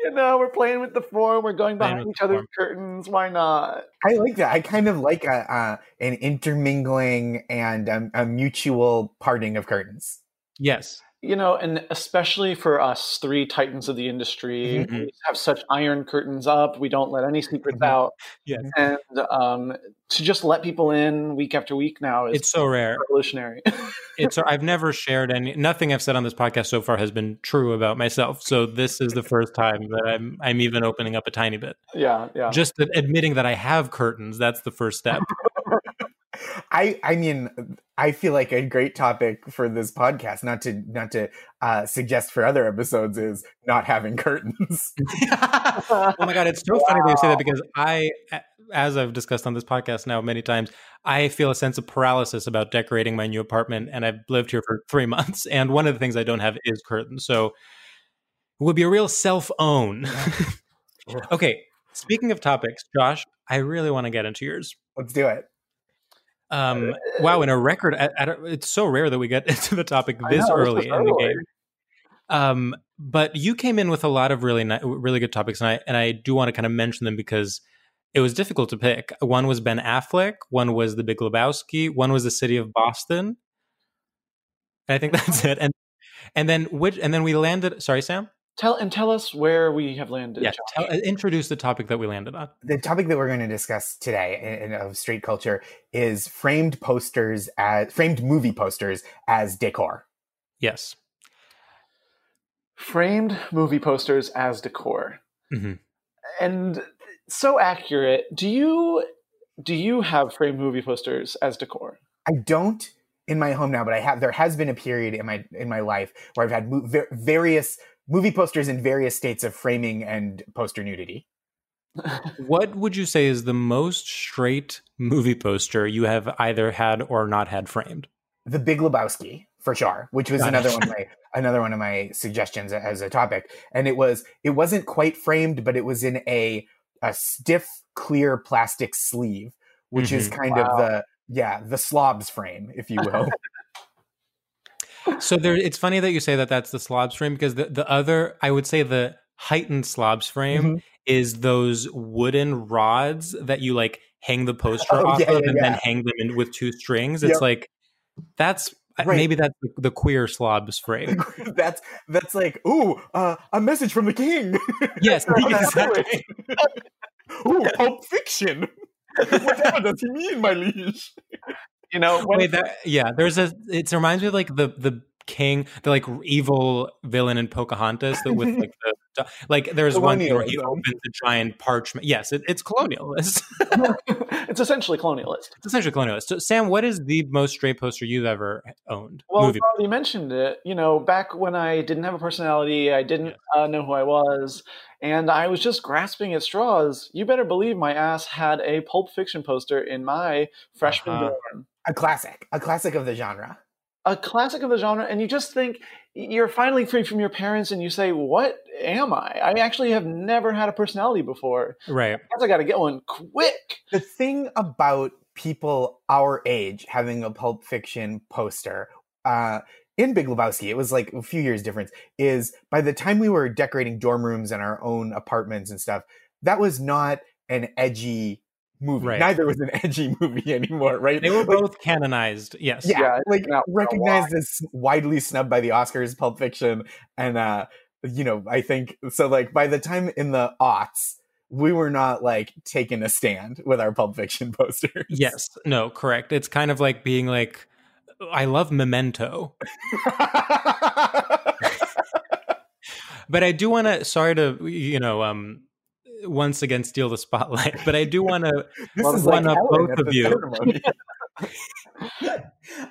you know we're playing with the form we're going behind each other's form. curtains why not I like that. I kind of like a, uh, an intermingling and um, a mutual parting of curtains. Yes. You know, and especially for us three titans of the industry, Mhm. we have such iron curtains up. We don't let any secrets Mhm. out, Yes. and um, to just let people in week after week now is It's so rare. revolutionary. It's I've never shared any nothing I've said on this podcast so far has been true about myself. So this is the first time that I'm I'm even opening up a tiny bit. yeah, yeah. Just admitting that I have curtains, that's the first step. I I mean, I feel like a great topic for this podcast, not to not to uh, suggest for other episodes, is not having curtains. oh my god, it's so wow. funny that you say that because I, as I've discussed on this podcast now many times, I feel a sense of paralysis about decorating my new apartment, and I've lived here for three months, and one of the things I don't have is curtains, so it would be a real self own. okay, speaking of topics, Josh, I really want to get into yours. Let's do it. Um, wow, in a record, at, at a, it's so rare that we get into the topic this know, early in the game. Um, but you came in with a lot of really, really good topics, and I and I do want to kind of mention them because it was difficult to pick. One was Ben Affleck, one was The Big Lebowski, one was the city of Boston. I think that's it. And and then which and then we landed. Sorry, Sam. Tell and tell us where we have landed. Yeah, tell, uh, introduce the topic that we landed on. The topic that we're going to discuss today in, in, of street culture is framed posters as framed movie posters as decor. Yes, framed movie posters as decor, mm-hmm. and so accurate. Do you do you have framed movie posters as decor? I don't in my home now, but I have. There has been a period in my in my life where I've had mo- various movie posters in various states of framing and poster nudity. what would you say is the most straight movie poster you have either had or not had framed? The Big Lebowski, for sure, which was another one of my another one of my suggestions as a topic. And it was it wasn't quite framed, but it was in a a stiff, clear plastic sleeve, which mm-hmm. is kind wow. of the yeah, the slobs frame, if you will. so there it's funny that you say that that's the slobs frame because the, the other i would say the heightened slobs frame mm-hmm. is those wooden rods that you like hang the poster oh, off yeah, of yeah, and yeah. then hang them in with two strings it's yep. like that's right. maybe that's the, the, queer slobs frame that's that's like ooh uh, a message from the king yes exactly ooh pulp fiction whatever does he mean my liege you know wait that yeah there's a it reminds me of like the the king the like evil villain in pocahontas that with like the like there's one thing where he opens a giant parchment yes it, it's colonialist. It's essentially colonialist. It's essentially colonialist. So sam what is the most straight poster you've ever owned well Movie? you mentioned it you know back when i didn't have a personality i didn't uh, know who i was and I was just grasping at straws. You better believe my ass had a Pulp Fiction poster in my freshman uh-huh. dorm a classic, a classic of the genre. A classic of the genre, and you just think you're finally free from your parents, and you say, "What am I? I actually have never had a personality before. Right? I I got to get one quick." The thing about people our age having a Pulp Fiction poster, uh, in Big Lebowski, it was like a few years difference. Is by the time we were decorating dorm rooms and our own apartments and stuff, that was not an edgy movie. Right. Neither was an edgy movie anymore, right? They were like, both canonized. Yes. Yeah, yeah like recognized as widely snubbed by the Oscars, Pulp Fiction, and uh, you know, I think so. Like by the time in the aughts, we were not like taking a stand with our Pulp Fiction posters. Yes. No. Correct. It's kind of like being like, I love Memento. but I do want to. Sorry to you know um once again steal the spotlight, but I do want to one like up both of you.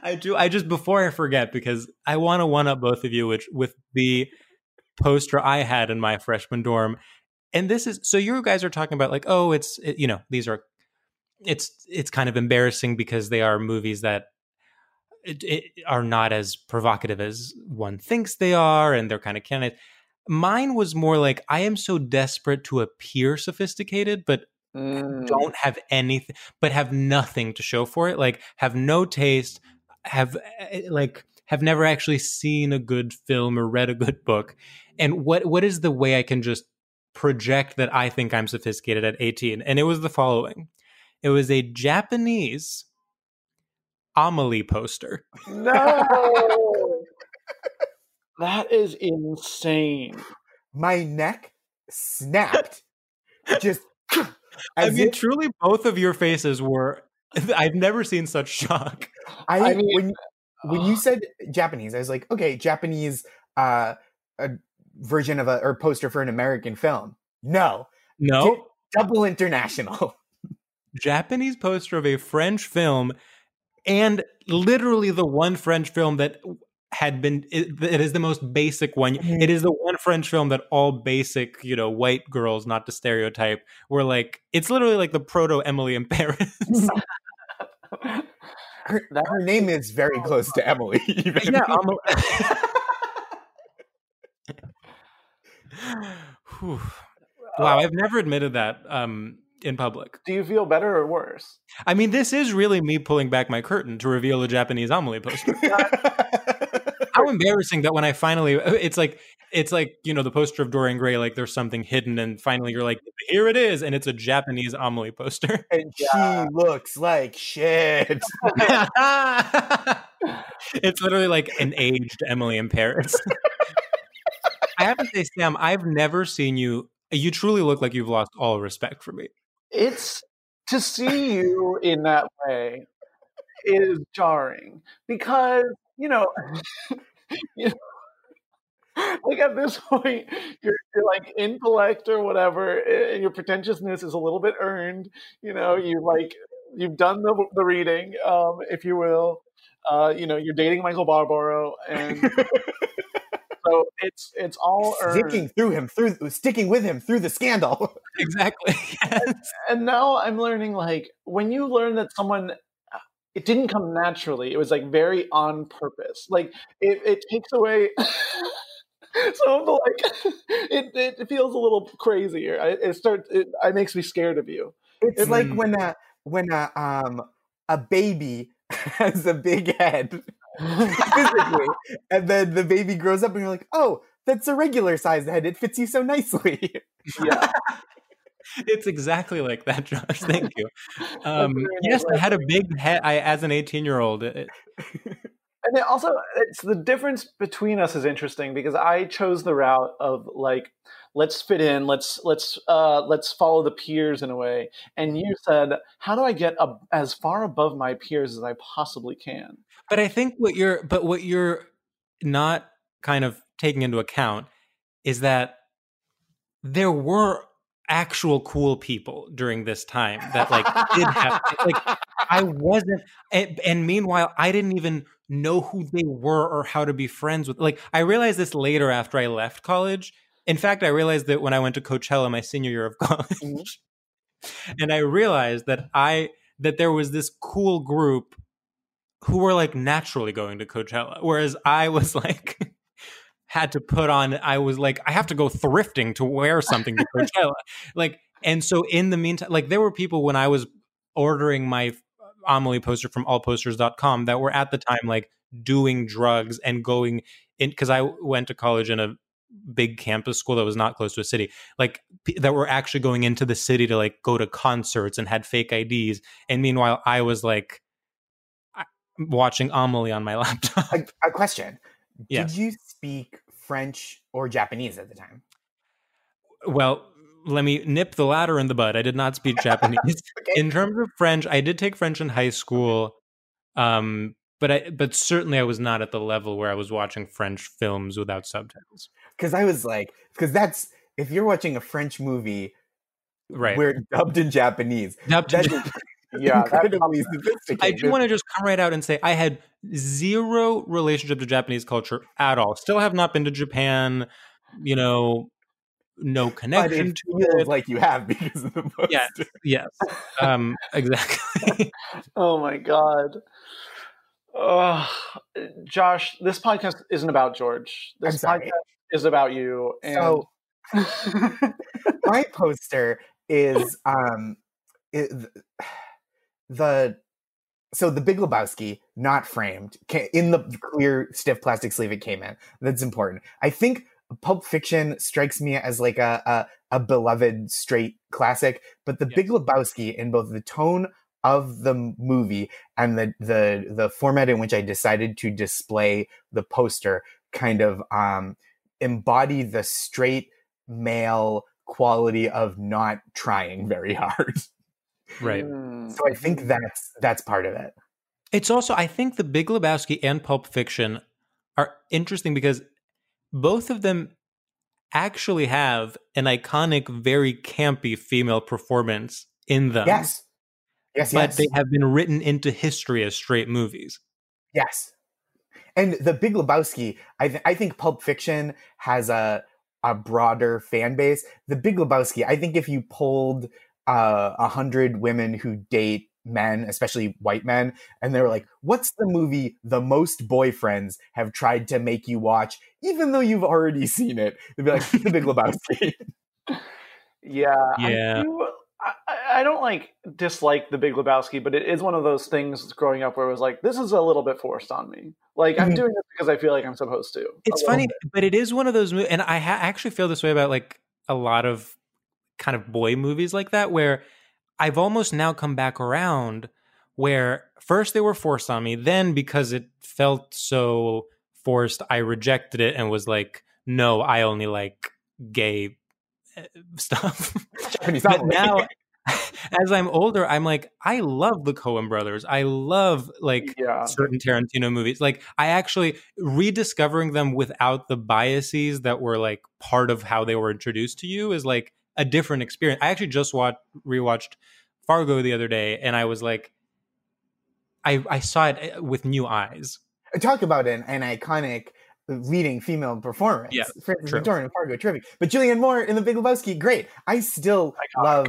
I do. I just before I forget because I want to one up both of you, which with the poster I had in my freshman dorm, and this is so you guys are talking about like oh it's it, you know these are it's it's kind of embarrassing because they are movies that it, it are not as provocative as one thinks they are, and they're kind of candid. Mine was more like I am so desperate to appear sophisticated, but mm. don't have anything, but have nothing to show for it. Like have no taste, have eh, eh, like have never actually seen a good film or read a good book. And what what is the way I can just project that I think I'm sophisticated at 18? And it was the following. It was a Japanese Amelie poster. No. That is insane. My neck snapped. Just. I mean, if, truly, both of your faces were. I've never seen such shock. I, I mean, when when you said Japanese, I was like, okay, Japanese uh, a version of a or poster for an American film. No, no, D- double international. Japanese poster of a French film and literally the one French film that had been it, it is the most basic one. Mhm. It is the one French film that all basic, you know, white girls, not to stereotype, were like. It's literally like the proto Emily in Paris. Her, her name is very close to Emily. Even. yeah, Amelie. Whew. wow, I've never admitted that um, in public. Do you feel better or worse? I mean, this is really me pulling back my curtain to reveal a Japanese Amelie poster. How embarrassing that when I finally, uh, it's like, it's like you know the poster of Dorian Gray, like there's something hidden, and finally you're like, here it is, and it's a Japanese Amelie poster. and she looks like shit. it's literally like an aged Emily in Paris. I have to say, Sam, I've never seen you. You truly look like you've lost all respect for me. It's to see you in that way is jarring because you know, you know, like at this point you're, you're like intellect or whatever eh, your pretentiousness is a little bit earned you know you like you've done the, the reading um, if you will uh, you know you're dating michael barbaro and so it's it's all sticking earned through him, through sticking with him through the scandal. Exactly. Yes. and now i'm learning like when you learn that someone it didn't come naturally it was like very on purpose like it, it takes away some of the like it, it feels a little crazier I, it starts it, it makes me scared of you It's like Mm. when a when a um a baby has a big head physically, and then the baby grows up, and you're like, oh, that's a regular sized head. It fits you so nicely. yeah It's exactly like that, Josh. Thank you. Um, yes, I had a big head. I, as an 18 year old, and it also it's the difference between us is interesting because i chose the route of like let's fit in let's let's uh let's follow the peers in a way and you said how do i get ab- as far above my peers as i possibly can but I think what you're, but what you're not kind of taking into account is that there were actual cool people during this time that like did have like I wasn't and, and meanwhile I didn't even know who they were or how to be friends with like I realized this later after I left college. In fact I realized that when I went to Coachella my senior year of mm-hmm. college and I realized that I that there was this cool group who were like naturally going to Coachella whereas I was like had to put on I was like I have to go thrifting to wear something to Coachella like and so in the meantime like there were people when I was ordering my Amelie poster from allposters.com that were at the time like doing drugs and going in because I went to college in a big campus school that was not close to a city like p- that were actually going into the city to like go to concerts and had fake IDs and meanwhile I was like watching Amelie on my laptop. a, a question: Yes. Did you speak French or Japanese at the time? Well, let me nip the latter in the bud. I did not speak Japanese. Okay. In terms of French, I did take French in high school. Um, but I but certainly I was not at the level where I was watching French films without subtitles. Because I was like, because that's if you're watching a French movie Right. where dubbed in Japanese, Dubbed to that Ja- is yeah that- incredibly I do want to just come right out and say I had zero relationship to Japanese culture at all. Still have not been to Japan, you know, no but connection it to feels it. like you have because of the poster. Yes. Yes. Um exactly. oh my god Ugh. josh this podcast isn't about george I'm this sorry. podcast is about you and So my poster is um it, the so the Big Lebowski, not framed, in the clear stiff plastic sleeve it came in. That's important. I think Pulp Fiction strikes me as like a a, a beloved straight classic, but the. Big Lebowski in both the tone of the movie and the the the format in which I decided to display the poster kind of um embody the straight male quality of not trying very hard. Right. Mm. So I think that's that's part of it. It's also, I think the Big Lebowski and Pulp Fiction are interesting because both of them actually have an iconic, very campy female performance in them. Yes. Yes, but yes. they have been written into history as straight movies. Yes. And the Big Lebowski, I, th- I think Pulp Fiction has a a broader fan base. The Big Lebowski, I think if you polled uh, a hundred women who date men, especially white men, and they were like, "What's the movie the most boyfriends have tried to make you watch, even though you've already seen it?" They'd be like, "The Big Lebowski." Yeah, Yeah. I, do, I, I don't like dislike the Big Lebowski, but it is one of those things growing up where it was like, this is a little bit forced on me. Like I'm Mhm. doing this because I feel like I'm supposed to. It's funny, bit. but it is one of those movies, and I ha- actually feel this way about like a lot of kind of boy movies like that, where I've almost now come back around. Where first they were forced on me, then because it felt so forced, I rejected it and was like, "No, I only like gay uh, stuff." Japanese but now, as I'm older, I'm like, I love the Coen Brothers. I love like Yeah. certain Tarantino movies. Like I actually rediscovering them without the biases that were like part of how they were introduced to you is like a different experience. I actually just watched rewatched Fargo the other day and I was like I I saw it eh, with new eyes. talk about an, an iconic leading female performance. Yeah, Frances true. McDormand and Fargo, terrific. But Julianne Moore in The Big Lebowski, great. I still Iconic. love,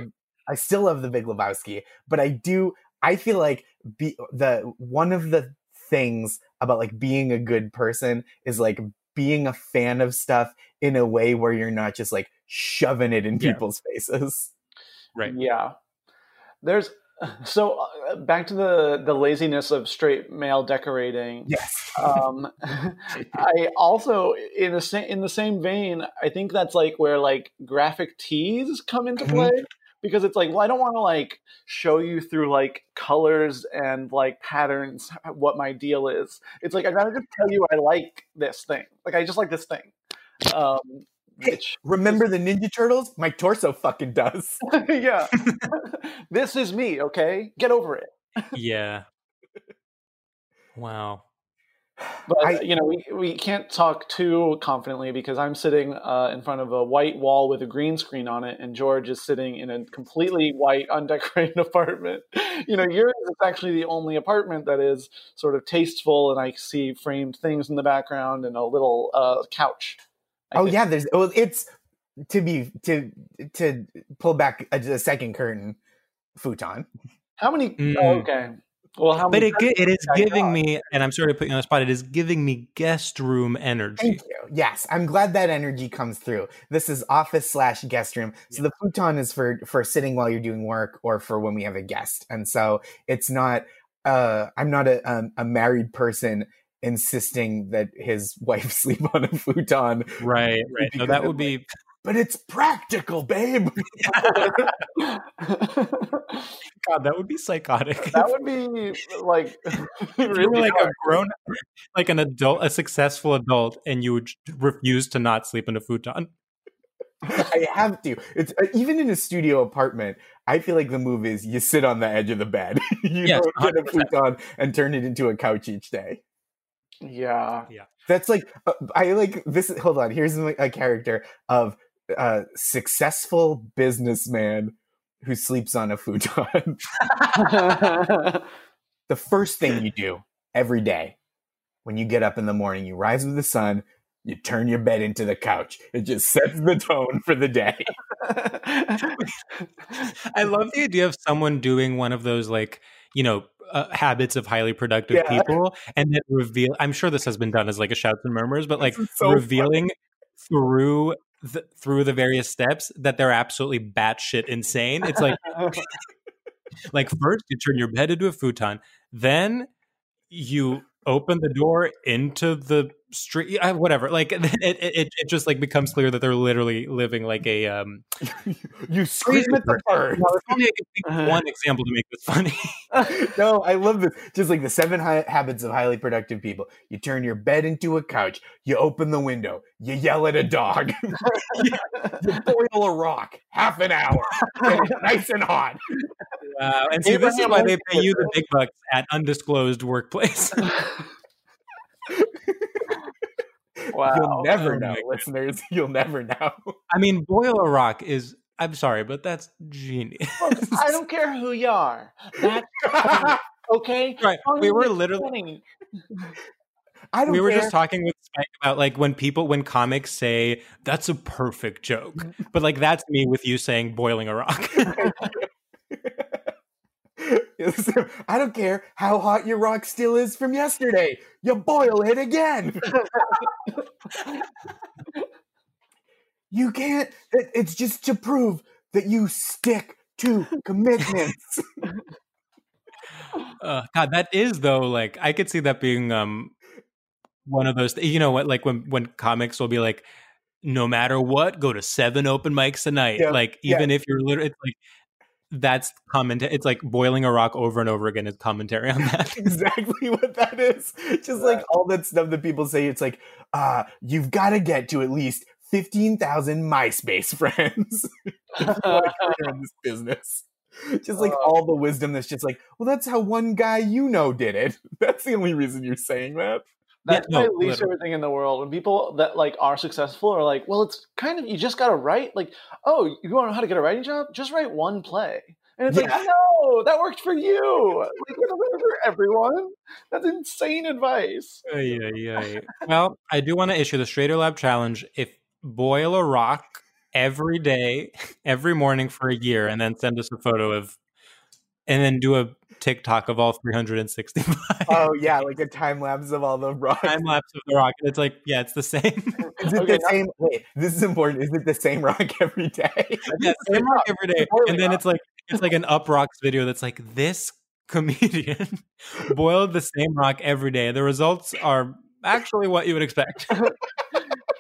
I still love The Big Lebowski, but I do. I feel like be, the one of the things about like being a good person is like being a fan of stuff in a way where you're not just like shoving it in Yeah. people's faces. Right. Yeah. There's so uh, back to the the laziness of straight male decorating. Yes. um, I also in the same in the same vein, I think that's like where like graphic tees come into Mhm. play because it's like, well, I don't want to like show you through like colors and like patterns what my deal is. It's like I'd rather just tell you I like this thing. Like I just like this thing. Um, which Remember the Ninja Turtles? My torso fucking does. yeah, this is me. Okay, get over it. Yeah. Wow. But I- you know, we, we can't talk too confidently because I'm sitting uh, in front of a white wall with a green screen on it, and George is sitting in a completely white, undecorated apartment. You know, yours is actually the only apartment that is sort of tasteful, and I see framed things in the background and a little uh, couch. I oh think. yeah, there's well, it's to be to to pull back a, a second curtain futon. How many? Mm. oh, okay. Well, how But many? it it is giving got? me and I'm sorry to put you on the spot, it is giving me guest room energy. Thank you. Yes, I'm glad that energy comes through. This is office slash guest room. So the futon is for for sitting while you're doing work or for when we have a guest. And so it's not. Uh, I'm not a um, a married person insisting that his wife sleep on a futon. Right, right. No, that I'm would be But it's practical, babe. God, that would be psychotic. that would be like If you were really like hard. a grown, like an adult, a successful adult, and you would refuse to not sleep in a futon. I have to. It's uh, even in a studio apartment. I feel like the move is you sit on the edge of the bed. you Yes, don't a futon and turn it into a couch each day. Yeah. Yeah. That's like uh, I like this. Hold on. Here's a character of a successful businessman who sleeps on a futon. the first thing you do every day when you get up in the morning, you rise with the sun. You turn your bed into the couch. It just sets the tone for the day. I love the idea of someone doing one of those, like you know, uh, habits of highly productive Yeah. people, and then reveal. I'm sure this has been done as like a shouts and murmurs, but like so revealing through the, through the various steps that they're absolutely batshit insane. It's like like first you turn your bed into a futon, then you open the door into the street, whatever. Like it, it, it, just like becomes clear that they're literally living like a um. you scream at the birds. Now, if only I could think of one example to make this funny. no, I love this. Just like the seven hi- habits of highly productive people. You turn your bed into a couch. You open the window. You yell at a dog. you boil a rock. Half an hour. Nice and hot. Wow. And see, this is why they pay you the big bucks at undisclosed workplace. wow. You'll never Oh know, listeners. You'll never know. I mean, boil a rock is I'm sorry, but that's genius. Look, I don't care who you are. That's funny, okay. Right. We were literally funny. I don't we were care. just talking with Spike about like when people when comics say that's a perfect joke, mm. but like that's me with you saying boiling a rock. Listen, I don't care how hot your rock still is from yesterday. You boil it again. you can't. it- It's just to prove that you stick to commitments. uh, God, that is though. Like I could see that being um one of those. You know what? Like when when comics will be like, no matter what, go to seven open mics a night. Yeah, Like yeah. even if you're literally, it's like that's comment. It's like boiling a rock over and over again is commentary on that. exactly what that is. Just like all that stuff that people say, it's like, uh, you've got to get to at least 15,000 MySpace friends before I career in this business. Just like Uh. all the wisdom that's just like, well, that's how one guy you know did it. That's the only reason you're saying that. That's Yeah, my no, least literally. favorite thing in the world. When people that like are successful are like, well, it's kind of you just got to write. Like, oh, you want to know how to get a writing job? Just write one play. And it's Yeah. like, no, that worked for you. Like, it doesn't work for everyone. That's insane advice. Ay, ay. Well, I do want to issue the Stradio Lab challenge. If boil a rock every day, every morning for a year, and then send us a photo of, and then do a TikTok of all 365 Oh, yeah, like a time lapse of all the rocks. time lapse of the rock. And it's like, yeah, it's the same. Is it Okay, the same? Wait, this is important. Is it the same rock every day? yeah, same rock every day. And then it's like it's like an up rocks video that's like this comedian boiled the same rock every day. The results are actually what you would expect.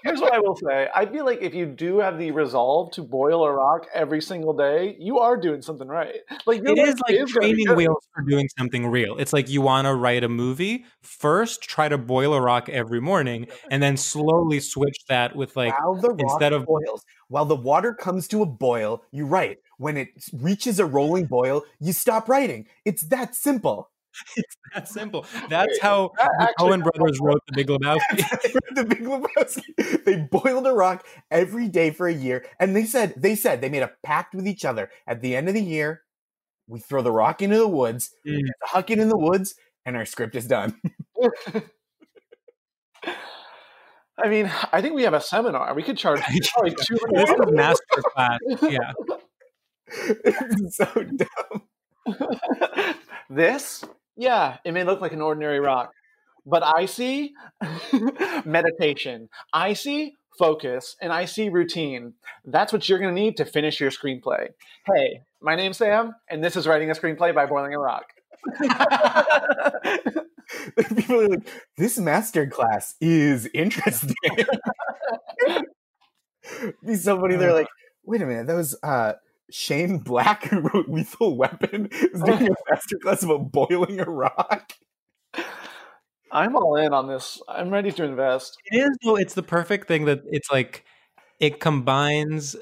Here's what I will say. I feel like if you do have the resolve to boil a rock every single day, you are doing something right. Like it is It life is like gonna training wheels for doing something real. It's like you want to write a movie, first try to boil a rock every morning, and then slowly switch that with like while the rock instead of- boils, while the water comes to a boil, you write. When it reaches a rolling boil, you stop writing. It's that simple. that simple. That's Wait, how that the actually Coen brothers wrote The Big Lebowski. the Big Lebowski. They boiled a rock every day for a year, and they said they said they made a pact with each other. At the end of the year, we throw the rock into the woods, Mm. huck it in the woods, and our script is done. I mean, I think we have a seminar. We could charge probably two this is hundred. master class. Yeah. it's so dumb. this, yeah, it may look like an ordinary rock, but I see meditation. I see focus, and I see routine. That's what you're going to need to finish your screenplay. Hey, my name's Sam, and this is writing a screenplay by boiling a rock. People are like, this master class is interesting. Be somebody they're like, wait a minute, that was uh Shane Black who wrote Lethal Weapon is doing a master class about boiling a rock. I'm all in on this. I'm ready to invest. It is though. It's the perfect thing that it's like it combines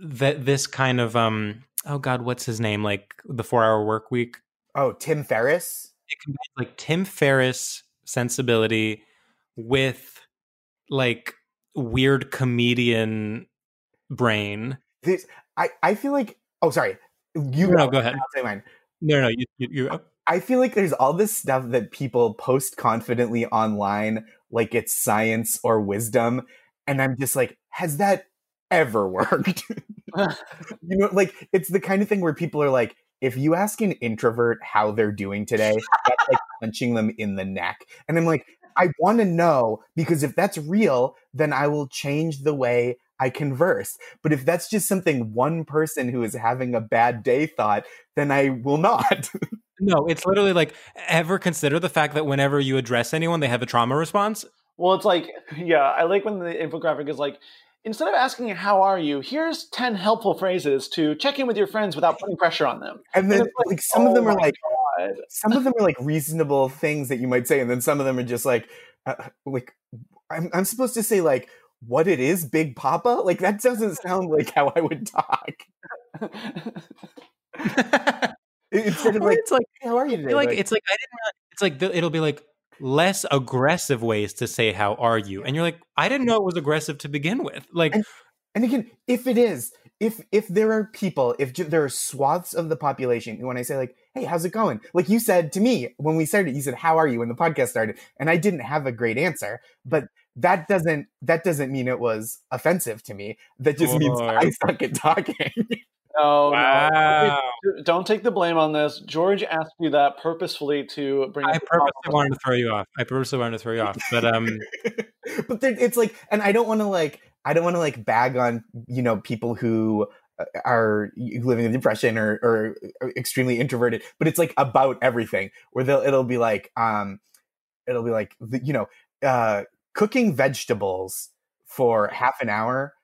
that this kind of um oh god, what's his name? Like the four hour work week. Oh, Tim Ferriss? It combines like Tim Ferriss sensibility with like weird comedian brain. This I, I feel like oh sorry. You No, go ahead. I'll say mine. No, no, you, you, you oh. I feel like there's all this stuff that people post confidently online, like it's science or wisdom. And I'm just like, has that ever worked? you know, like it's the kind of thing where people are like, if you ask an introvert how they're doing today, that's like punching them in the neck. And I'm like, I want to know because if that's real, then I will change the way I converse. But if that's just something one person who is having a bad day thought, then I will not. No, it's literally like ever consider the fact that whenever you address anyone, they have a trauma response. Well, it's like, yeah, I like when the infographic is like, instead of asking how are you, here's 10 helpful phrases to check in with your friends without putting pressure on them. And then it's like, like, some of them oh are like God. some of them are like reasonable things that you might say, and then some of them are just like uh, like I'm I'm supposed to say like what it is, Big Papa. Like that doesn't sound like how I would talk. Instead of like, it's like "Hey, how are you today? like it's like I didn't. It's like the, it'll be like less aggressive ways to say how are you, and you're like I didn't know it was aggressive to begin with. Like And- And again, if it is, if if there are people, if j- there are swaths of the population, when I say like, "Hey, how's it going?" Like you said to me when we started, you said, "How are you?" when the podcast started, and I didn't have a great answer, but that doesn't that doesn't mean it was offensive to me. That just means I suck at talking. No, Wow. no. Don't take the blame on this. George asked you that purposefully to bring. I up the purposely compliment. wanted to throw you off. I purposely wanted to throw you off, but um, but there, it's like, and I don't want to like, I don't want to like bag on you know people who uh, are living in depression or, or extremely introverted, but it's like about everything where they'll it'll be like, um, it'll be like the- you know, uh, cooking vegetables for half an hour.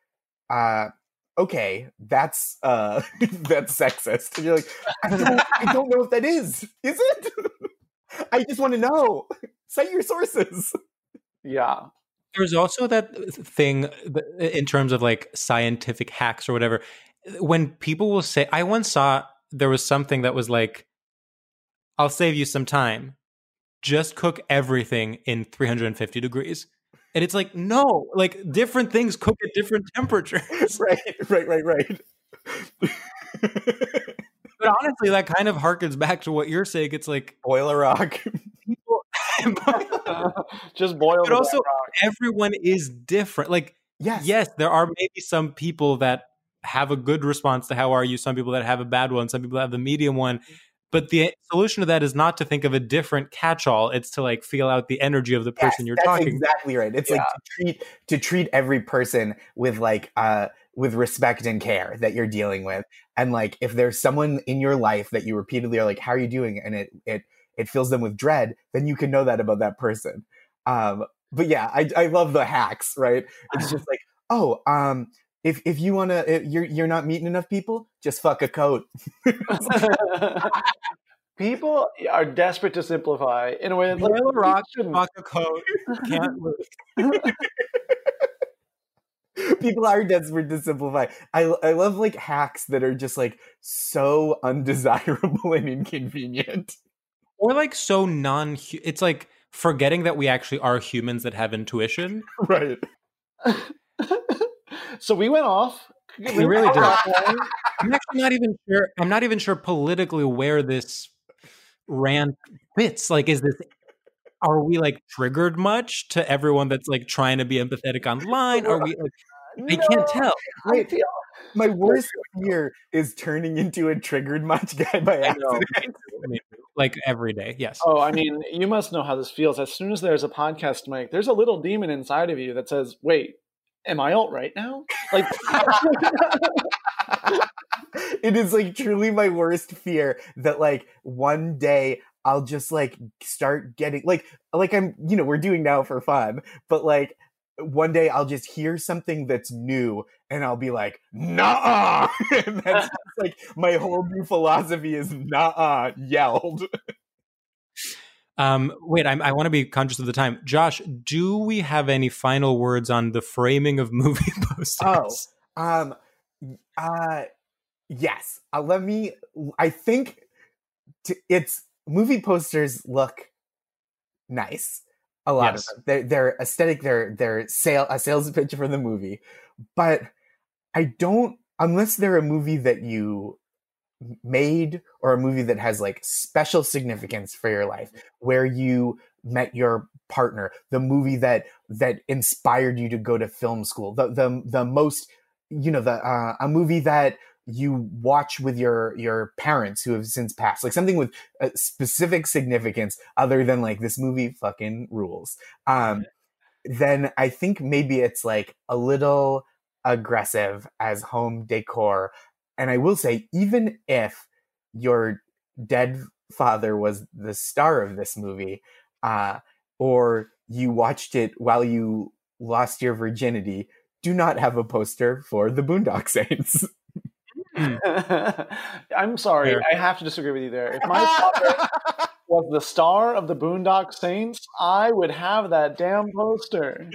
Uh, okay, that's uh, that's sexist. And you're like, I don't, I don't know if that is. Is it? I just want to know. Cite your sources. Yeah. there's also that thing in terms of like scientific hacks or whatever. When people will say, I once saw there was something that was like, "I'll save you some time. Just cook everything in 350 degrees." And it's like, no, like different things cook at different temperatures. right, right, right, right. But honestly, that kind of harkens back to what you're saying. It's like Boil a rock. people, Just boil. but also rock. everyone is different. Like, Yes. yes, there are maybe some people that have a good response to how are you, some people that have a bad one, some people that have the medium one. But the solution to that is not to think of a different catch-all. It's to like feel out the energy of the Yes, person you're talking. exactly right. It's like to treat to treat every person with like uh with respect and care that you're dealing with. And like if there's someone in your life that you repeatedly are like, How are you doing? And it it it fills them with dread, then you can know that about that person. Um but yeah, I I love the hacks, right? It's just like, oh, um if, if you want to, you're you're not meeting enough people, just fuck a coat. People are desperate to simplify in a way that like, Boil rock, shouldn't. fuck a coat, can't move. people are desperate to simplify. I I love like hacks that are just like so undesirable and inconvenient. Or like so non it's like forgetting that we actually are humans that have intuition. Right. So we went off. We really did. I'm actually not even sure. I'm not even sure politically where this rant fits. Like, is this? Are we like triggered much to everyone that's like trying to be empathetic online? Are we? Like, I can't tell. Right. My worst fear is turning into a triggered much guy by accident. Like every day. Yes. Oh, I mean, you must know how this feels. As soon as there's a podcast mic, there's a little demon inside of you that says, "Wait, am I alt right now?" Like, it is like truly my worst fear that like one day I'll just like start getting like like I'm you know we're doing now for fun, but like one day I'll just hear something that's new and I'll be like, nah. and that's like my whole new philosophy is nah yelled. Um, wait, I'm, I want to be conscious of the time. Josh, do we have any final words on the framing of movie posters? Oh, um, uh, yes. Uh, let me. I think t- it's movie posters look nice. A lot Yes. of them. They're, they're aesthetic. They're they're sale a sales pitch for the movie, but I don't unless they're a movie that you made or a movie that has like special significance for your life where you met your partner the movie that that inspired you to go to film school the the, the most you know the uh, a movie that you watch with your your parents who have since passed like something with a specific significance other than like this movie fucking rules. Um then i think maybe it's like a little aggressive as home decor and i will say even if your dead father was the star of this movie uh or you watched it while you lost your virginity do not have a poster for the boondock saints I'm sorry, Fair. I have to disagree with you there. If my father was the star of the Boondock Saints, I would have that damn poster.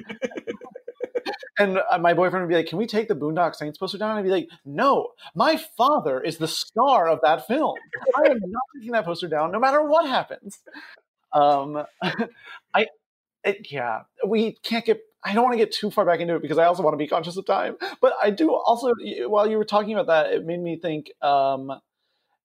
And uh, my boyfriend would be like, "Can we take the Boondock Saints poster down?" And I'd be like, "No, my father is the star of that film. I am not taking that poster down, no matter what happens." Um, I, it, yeah, we can't get I don't want to get too far back into it because I also want to be conscious of time. But I do also, while you were talking about that, it made me think. Um,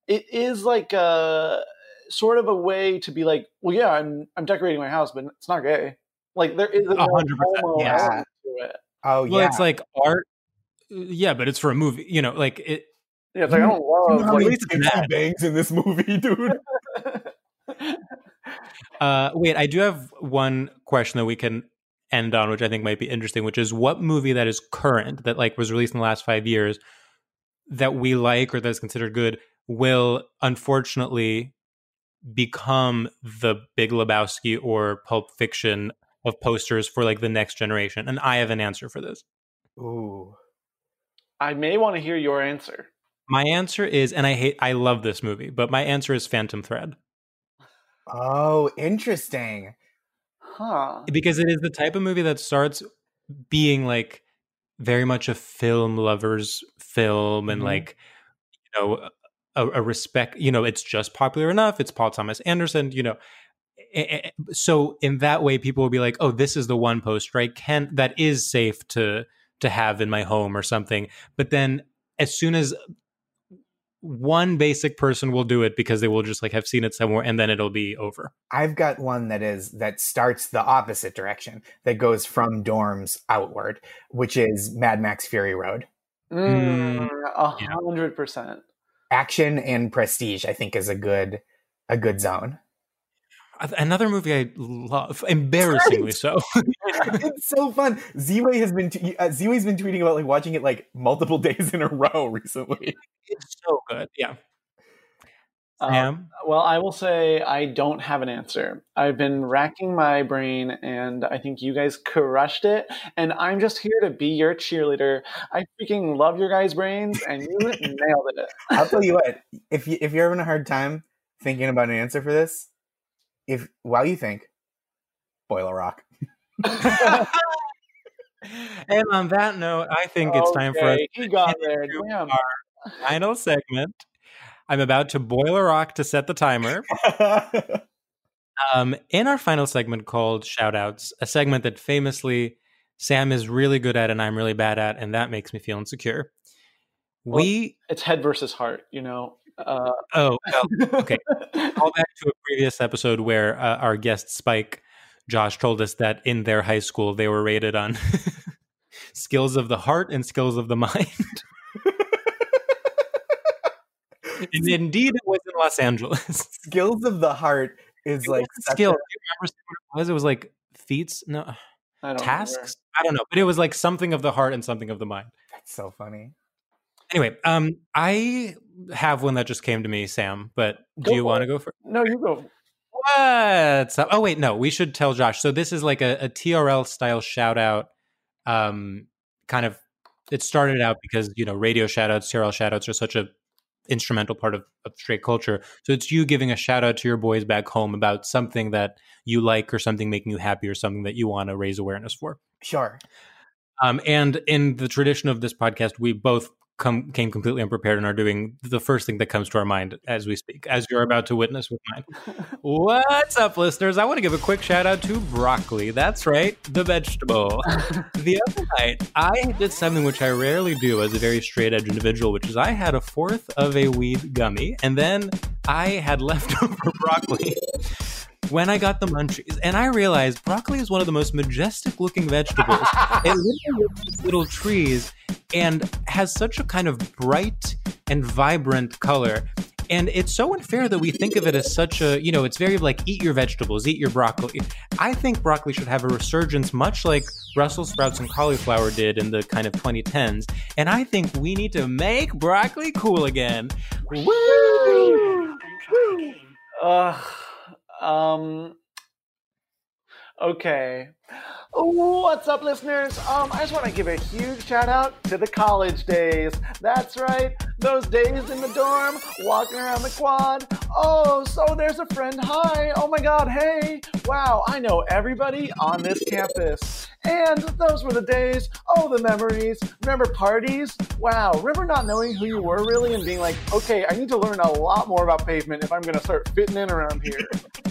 it is like a sort of a way to be like, well, yeah, I'm I'm decorating my house, but it's not gay. Like there is a 100%, yeah. to it. Oh well, yeah. it's like art. Yeah, but it's for a movie. You know, like it. Yeah, it's like I don't You know love how like, many it's tits he that. bangs in this movie, dude? Uh, wait, I do have one question that we can end on, which I think might be interesting, which is what movie that is current that like was released in the last five years that we like or that's considered good will unfortunately become the Big Lebowski or Pulp Fiction of posters for like the next generation. And I have an answer for this. Ooh. I may want to hear your answer. My answer is, and I hate, I love this movie, but my answer is Phantom Thread Oh, interesting. Huh. because it is the type of movie that starts being like very much a film lover's film and Mhm. like you know a, a respect you know it's just popular enough it's paul thomas anderson you know A- a- so in that way people will be like oh this is the one poster i can that is safe to to have in my home or something but then as soon as one basic person will do it because they will just like have seen it somewhere and then it'll be over I've got one that is that starts the opposite direction, that goes from dorms outward, which is Mad Max Fury Road. Mm, A hundred percent. Action and prestige, I think, is a good a good zone. Another movie i love embarrassingly so it's so fun. Z-Way has been t- uh, Z-Way's been tweeting about like watching it like multiple days in a row recently. It's so good. Yeah. Um, Sam? Well, I will say I don't have an answer. I've been racking my brain, and I think you guys crushed it. And I'm just here to be your cheerleader. I freaking love your guys' brains, and you nailed it. I'll tell you what, if you if you're having a hard time thinking about an answer for this, if while you think, Boiler Rock. and on that note, I think it's time for us Okay, He got there. Damn. our final segment. I'm about to boil a rock to set the timer. Um, in our final segment called Shoutouts, a segment that famously Sam is really good at and I'm really bad at, and that makes me feel insecure. We It's head versus heart, you know. Uh, oh okay. call back to a previous episode where uh, our guest Spike Josh told us that in their high school they were rated on skills of the heart and skills of the mind. and indeed, it was in Los Angeles. Skills of the heart is It like skill. a- Do you remember what it was? It was like feats, no I don't tasks. I don't know, but it was like something of the heart and something of the mind. That's so funny. Anyway, um, I have one that just came to me, Sam. But do Go you want to go for? No, you go. What's up? Oh wait, no, we should tell Josh. So this is like a, a TRL style shout out. Um, kind of. It started out because you know radio shout outs, TRL shout outs are such a instrumental part of, of straight culture. So it's you giving a shout out to your boys back home about something that you like or something making you happy or something that you want to raise awareness for. Sure. Um, and in the tradition of this podcast, we both come came completely unprepared and are doing the first thing that comes to our mind as we speak, as you're about to witness with mine. What's up, listeners? I want to give a quick shout out to broccoli. That's right, the vegetable. the other night, I did something which I rarely do as a very straight edge individual, which is I had a fourth of a weed gummy, and then I had leftover broccoli when I got the munchies, and I realized broccoli is one of the most majestic looking vegetables. it literally looks little trees and has such a kind of bright and vibrant color. And it's so unfair that we think of it as such a, you know, it's very like eat your vegetables, eat your broccoli. I think broccoli should have a resurgence, much like Brussels sprouts and cauliflower did in the kind of 2010s. And I think we need to make broccoli cool again. Woo! Ugh. Um. Okay. What's up, listeners? Um, I just want to give a huge shout out to the college days. That's right, those days in the dorm, walking around the quad. Oh, so there's a friend. Hi. Oh my God. Hey. Wow. I know everybody on this campus. And those were the days. Oh, the memories. Remember parties? Wow. Remember not knowing who you were really and being like, okay, I need to learn a lot more about pavement if I'm going to start fitting in around here.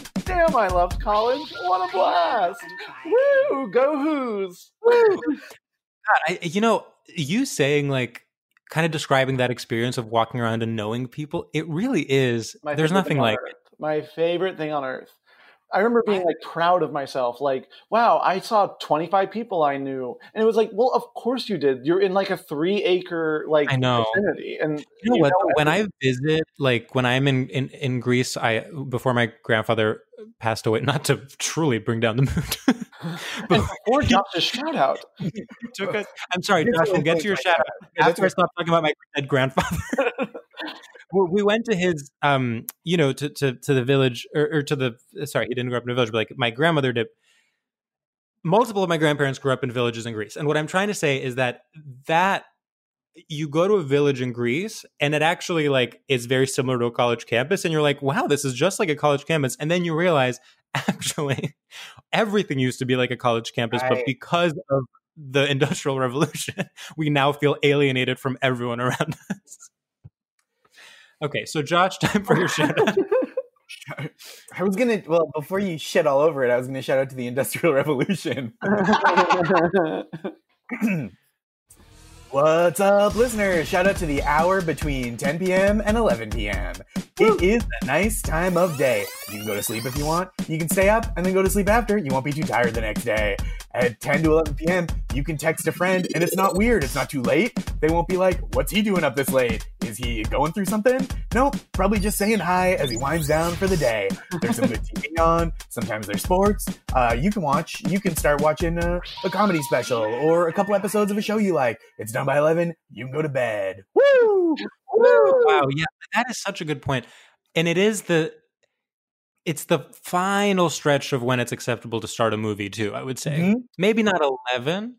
Damn, I loved college. What a blast! Woo! Go Who's! Woo! God, I, you know, you saying like kind of describing that experience of walking around and knowing people, it really is. My there's nothing like it. My favorite thing on earth. I remember being like proud of myself, like, wow, I saw 25 people I knew. And it was like, well, of course you did. You're in like a three acre like I know. vicinity. And You know what? though? When. I visit, like when I'm in, in in Greece, I before my grandfather passed away. Not to truly bring down the mood, but Or Josh's shout out. took us. I'm sorry, Josh. We'll get to your like uh, shout out after I stop talking about my dead grandfather. we we went to his, um, you know, to to to the village or, or to the. Sorry, he didn't grow up in a village, but like my grandmother did. Multiple of my grandparents grew up in villages in Greece, and what I'm trying to say is that that you go to a village in Greece and it actually like is very similar to a college campus and you're like wow this is just like a college campus and then you realize actually everything used to be like a college campus but because of the industrial revolution we now feel alienated from everyone around us okay so Josh time for your shout out I was gonna well before you shit all over it, I was gonna shout out to the Industrial Revolution. What's up, listeners? Shout out to the hour between 10 p.m. and 11 p.m. It is a nice time of day. You can go to sleep if you want. You can stay up and then go to sleep after. You won't be too tired the next day. At 10 to 11 p.m., you can text a friend and it's not weird. It's not too late. They won't be like, what's he doing up this late? Is he going through something? Nope, probably just saying hi as he winds down for the day. There's some good TV on. Sometimes there's sports. Uh, you can watch, you can start watching a, a comedy special or a couple episodes of a show you like. It's done by 11. You can go to bed. Woo! Woo! wow yeah that is such a good point and it is the it's the final stretch of when it's acceptable to start a movie too i would say Mhm. maybe not 11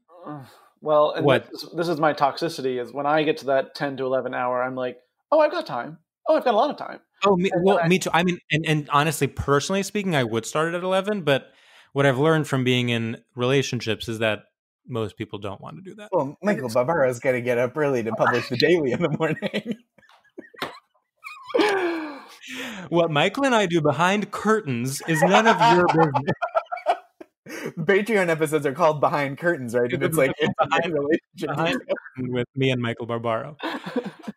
well, and What? This, this is my toxicity is when I get to that 10 to 11 hour, I'm like, oh, I've got time. Oh, I've got a lot of time. Oh, me, well, I- me too. I mean, and, and honestly, personally speaking, I would start it at 11, but what I've learned from being in relationships is that most people don't want to do that. Well, Michael Barbaro's got to get up early to publish the daily in the morning. What Michael and I do behind curtains is none of your business. Patreon episodes are called Behind Curtains, right? And it's like it's Behind- relationship. with me and Michael Barbaro.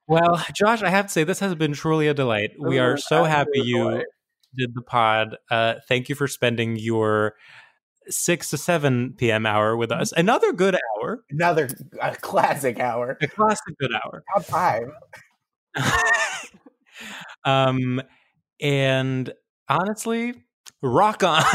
Well, Josh, I have to say, this has been truly a delight. We are so happy you did the pod. Uh, thank you for spending your 6 to 7 p.m. hour with us. Another good hour, Another a classic hour. a classic good hour. Top five. um, and honestly, rock on.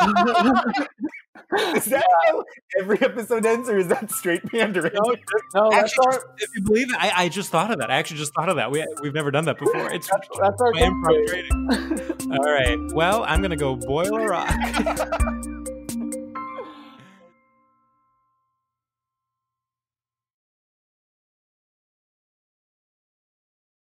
is that how every episode ends, or is that straight pandering? No, no that's, actually, our, if you believe it, I, I just thought of that. I actually just thought of that. We we've never done that before. It's that's, that's our my improv thing. training. All right. Well, I'm gonna go boil a rock.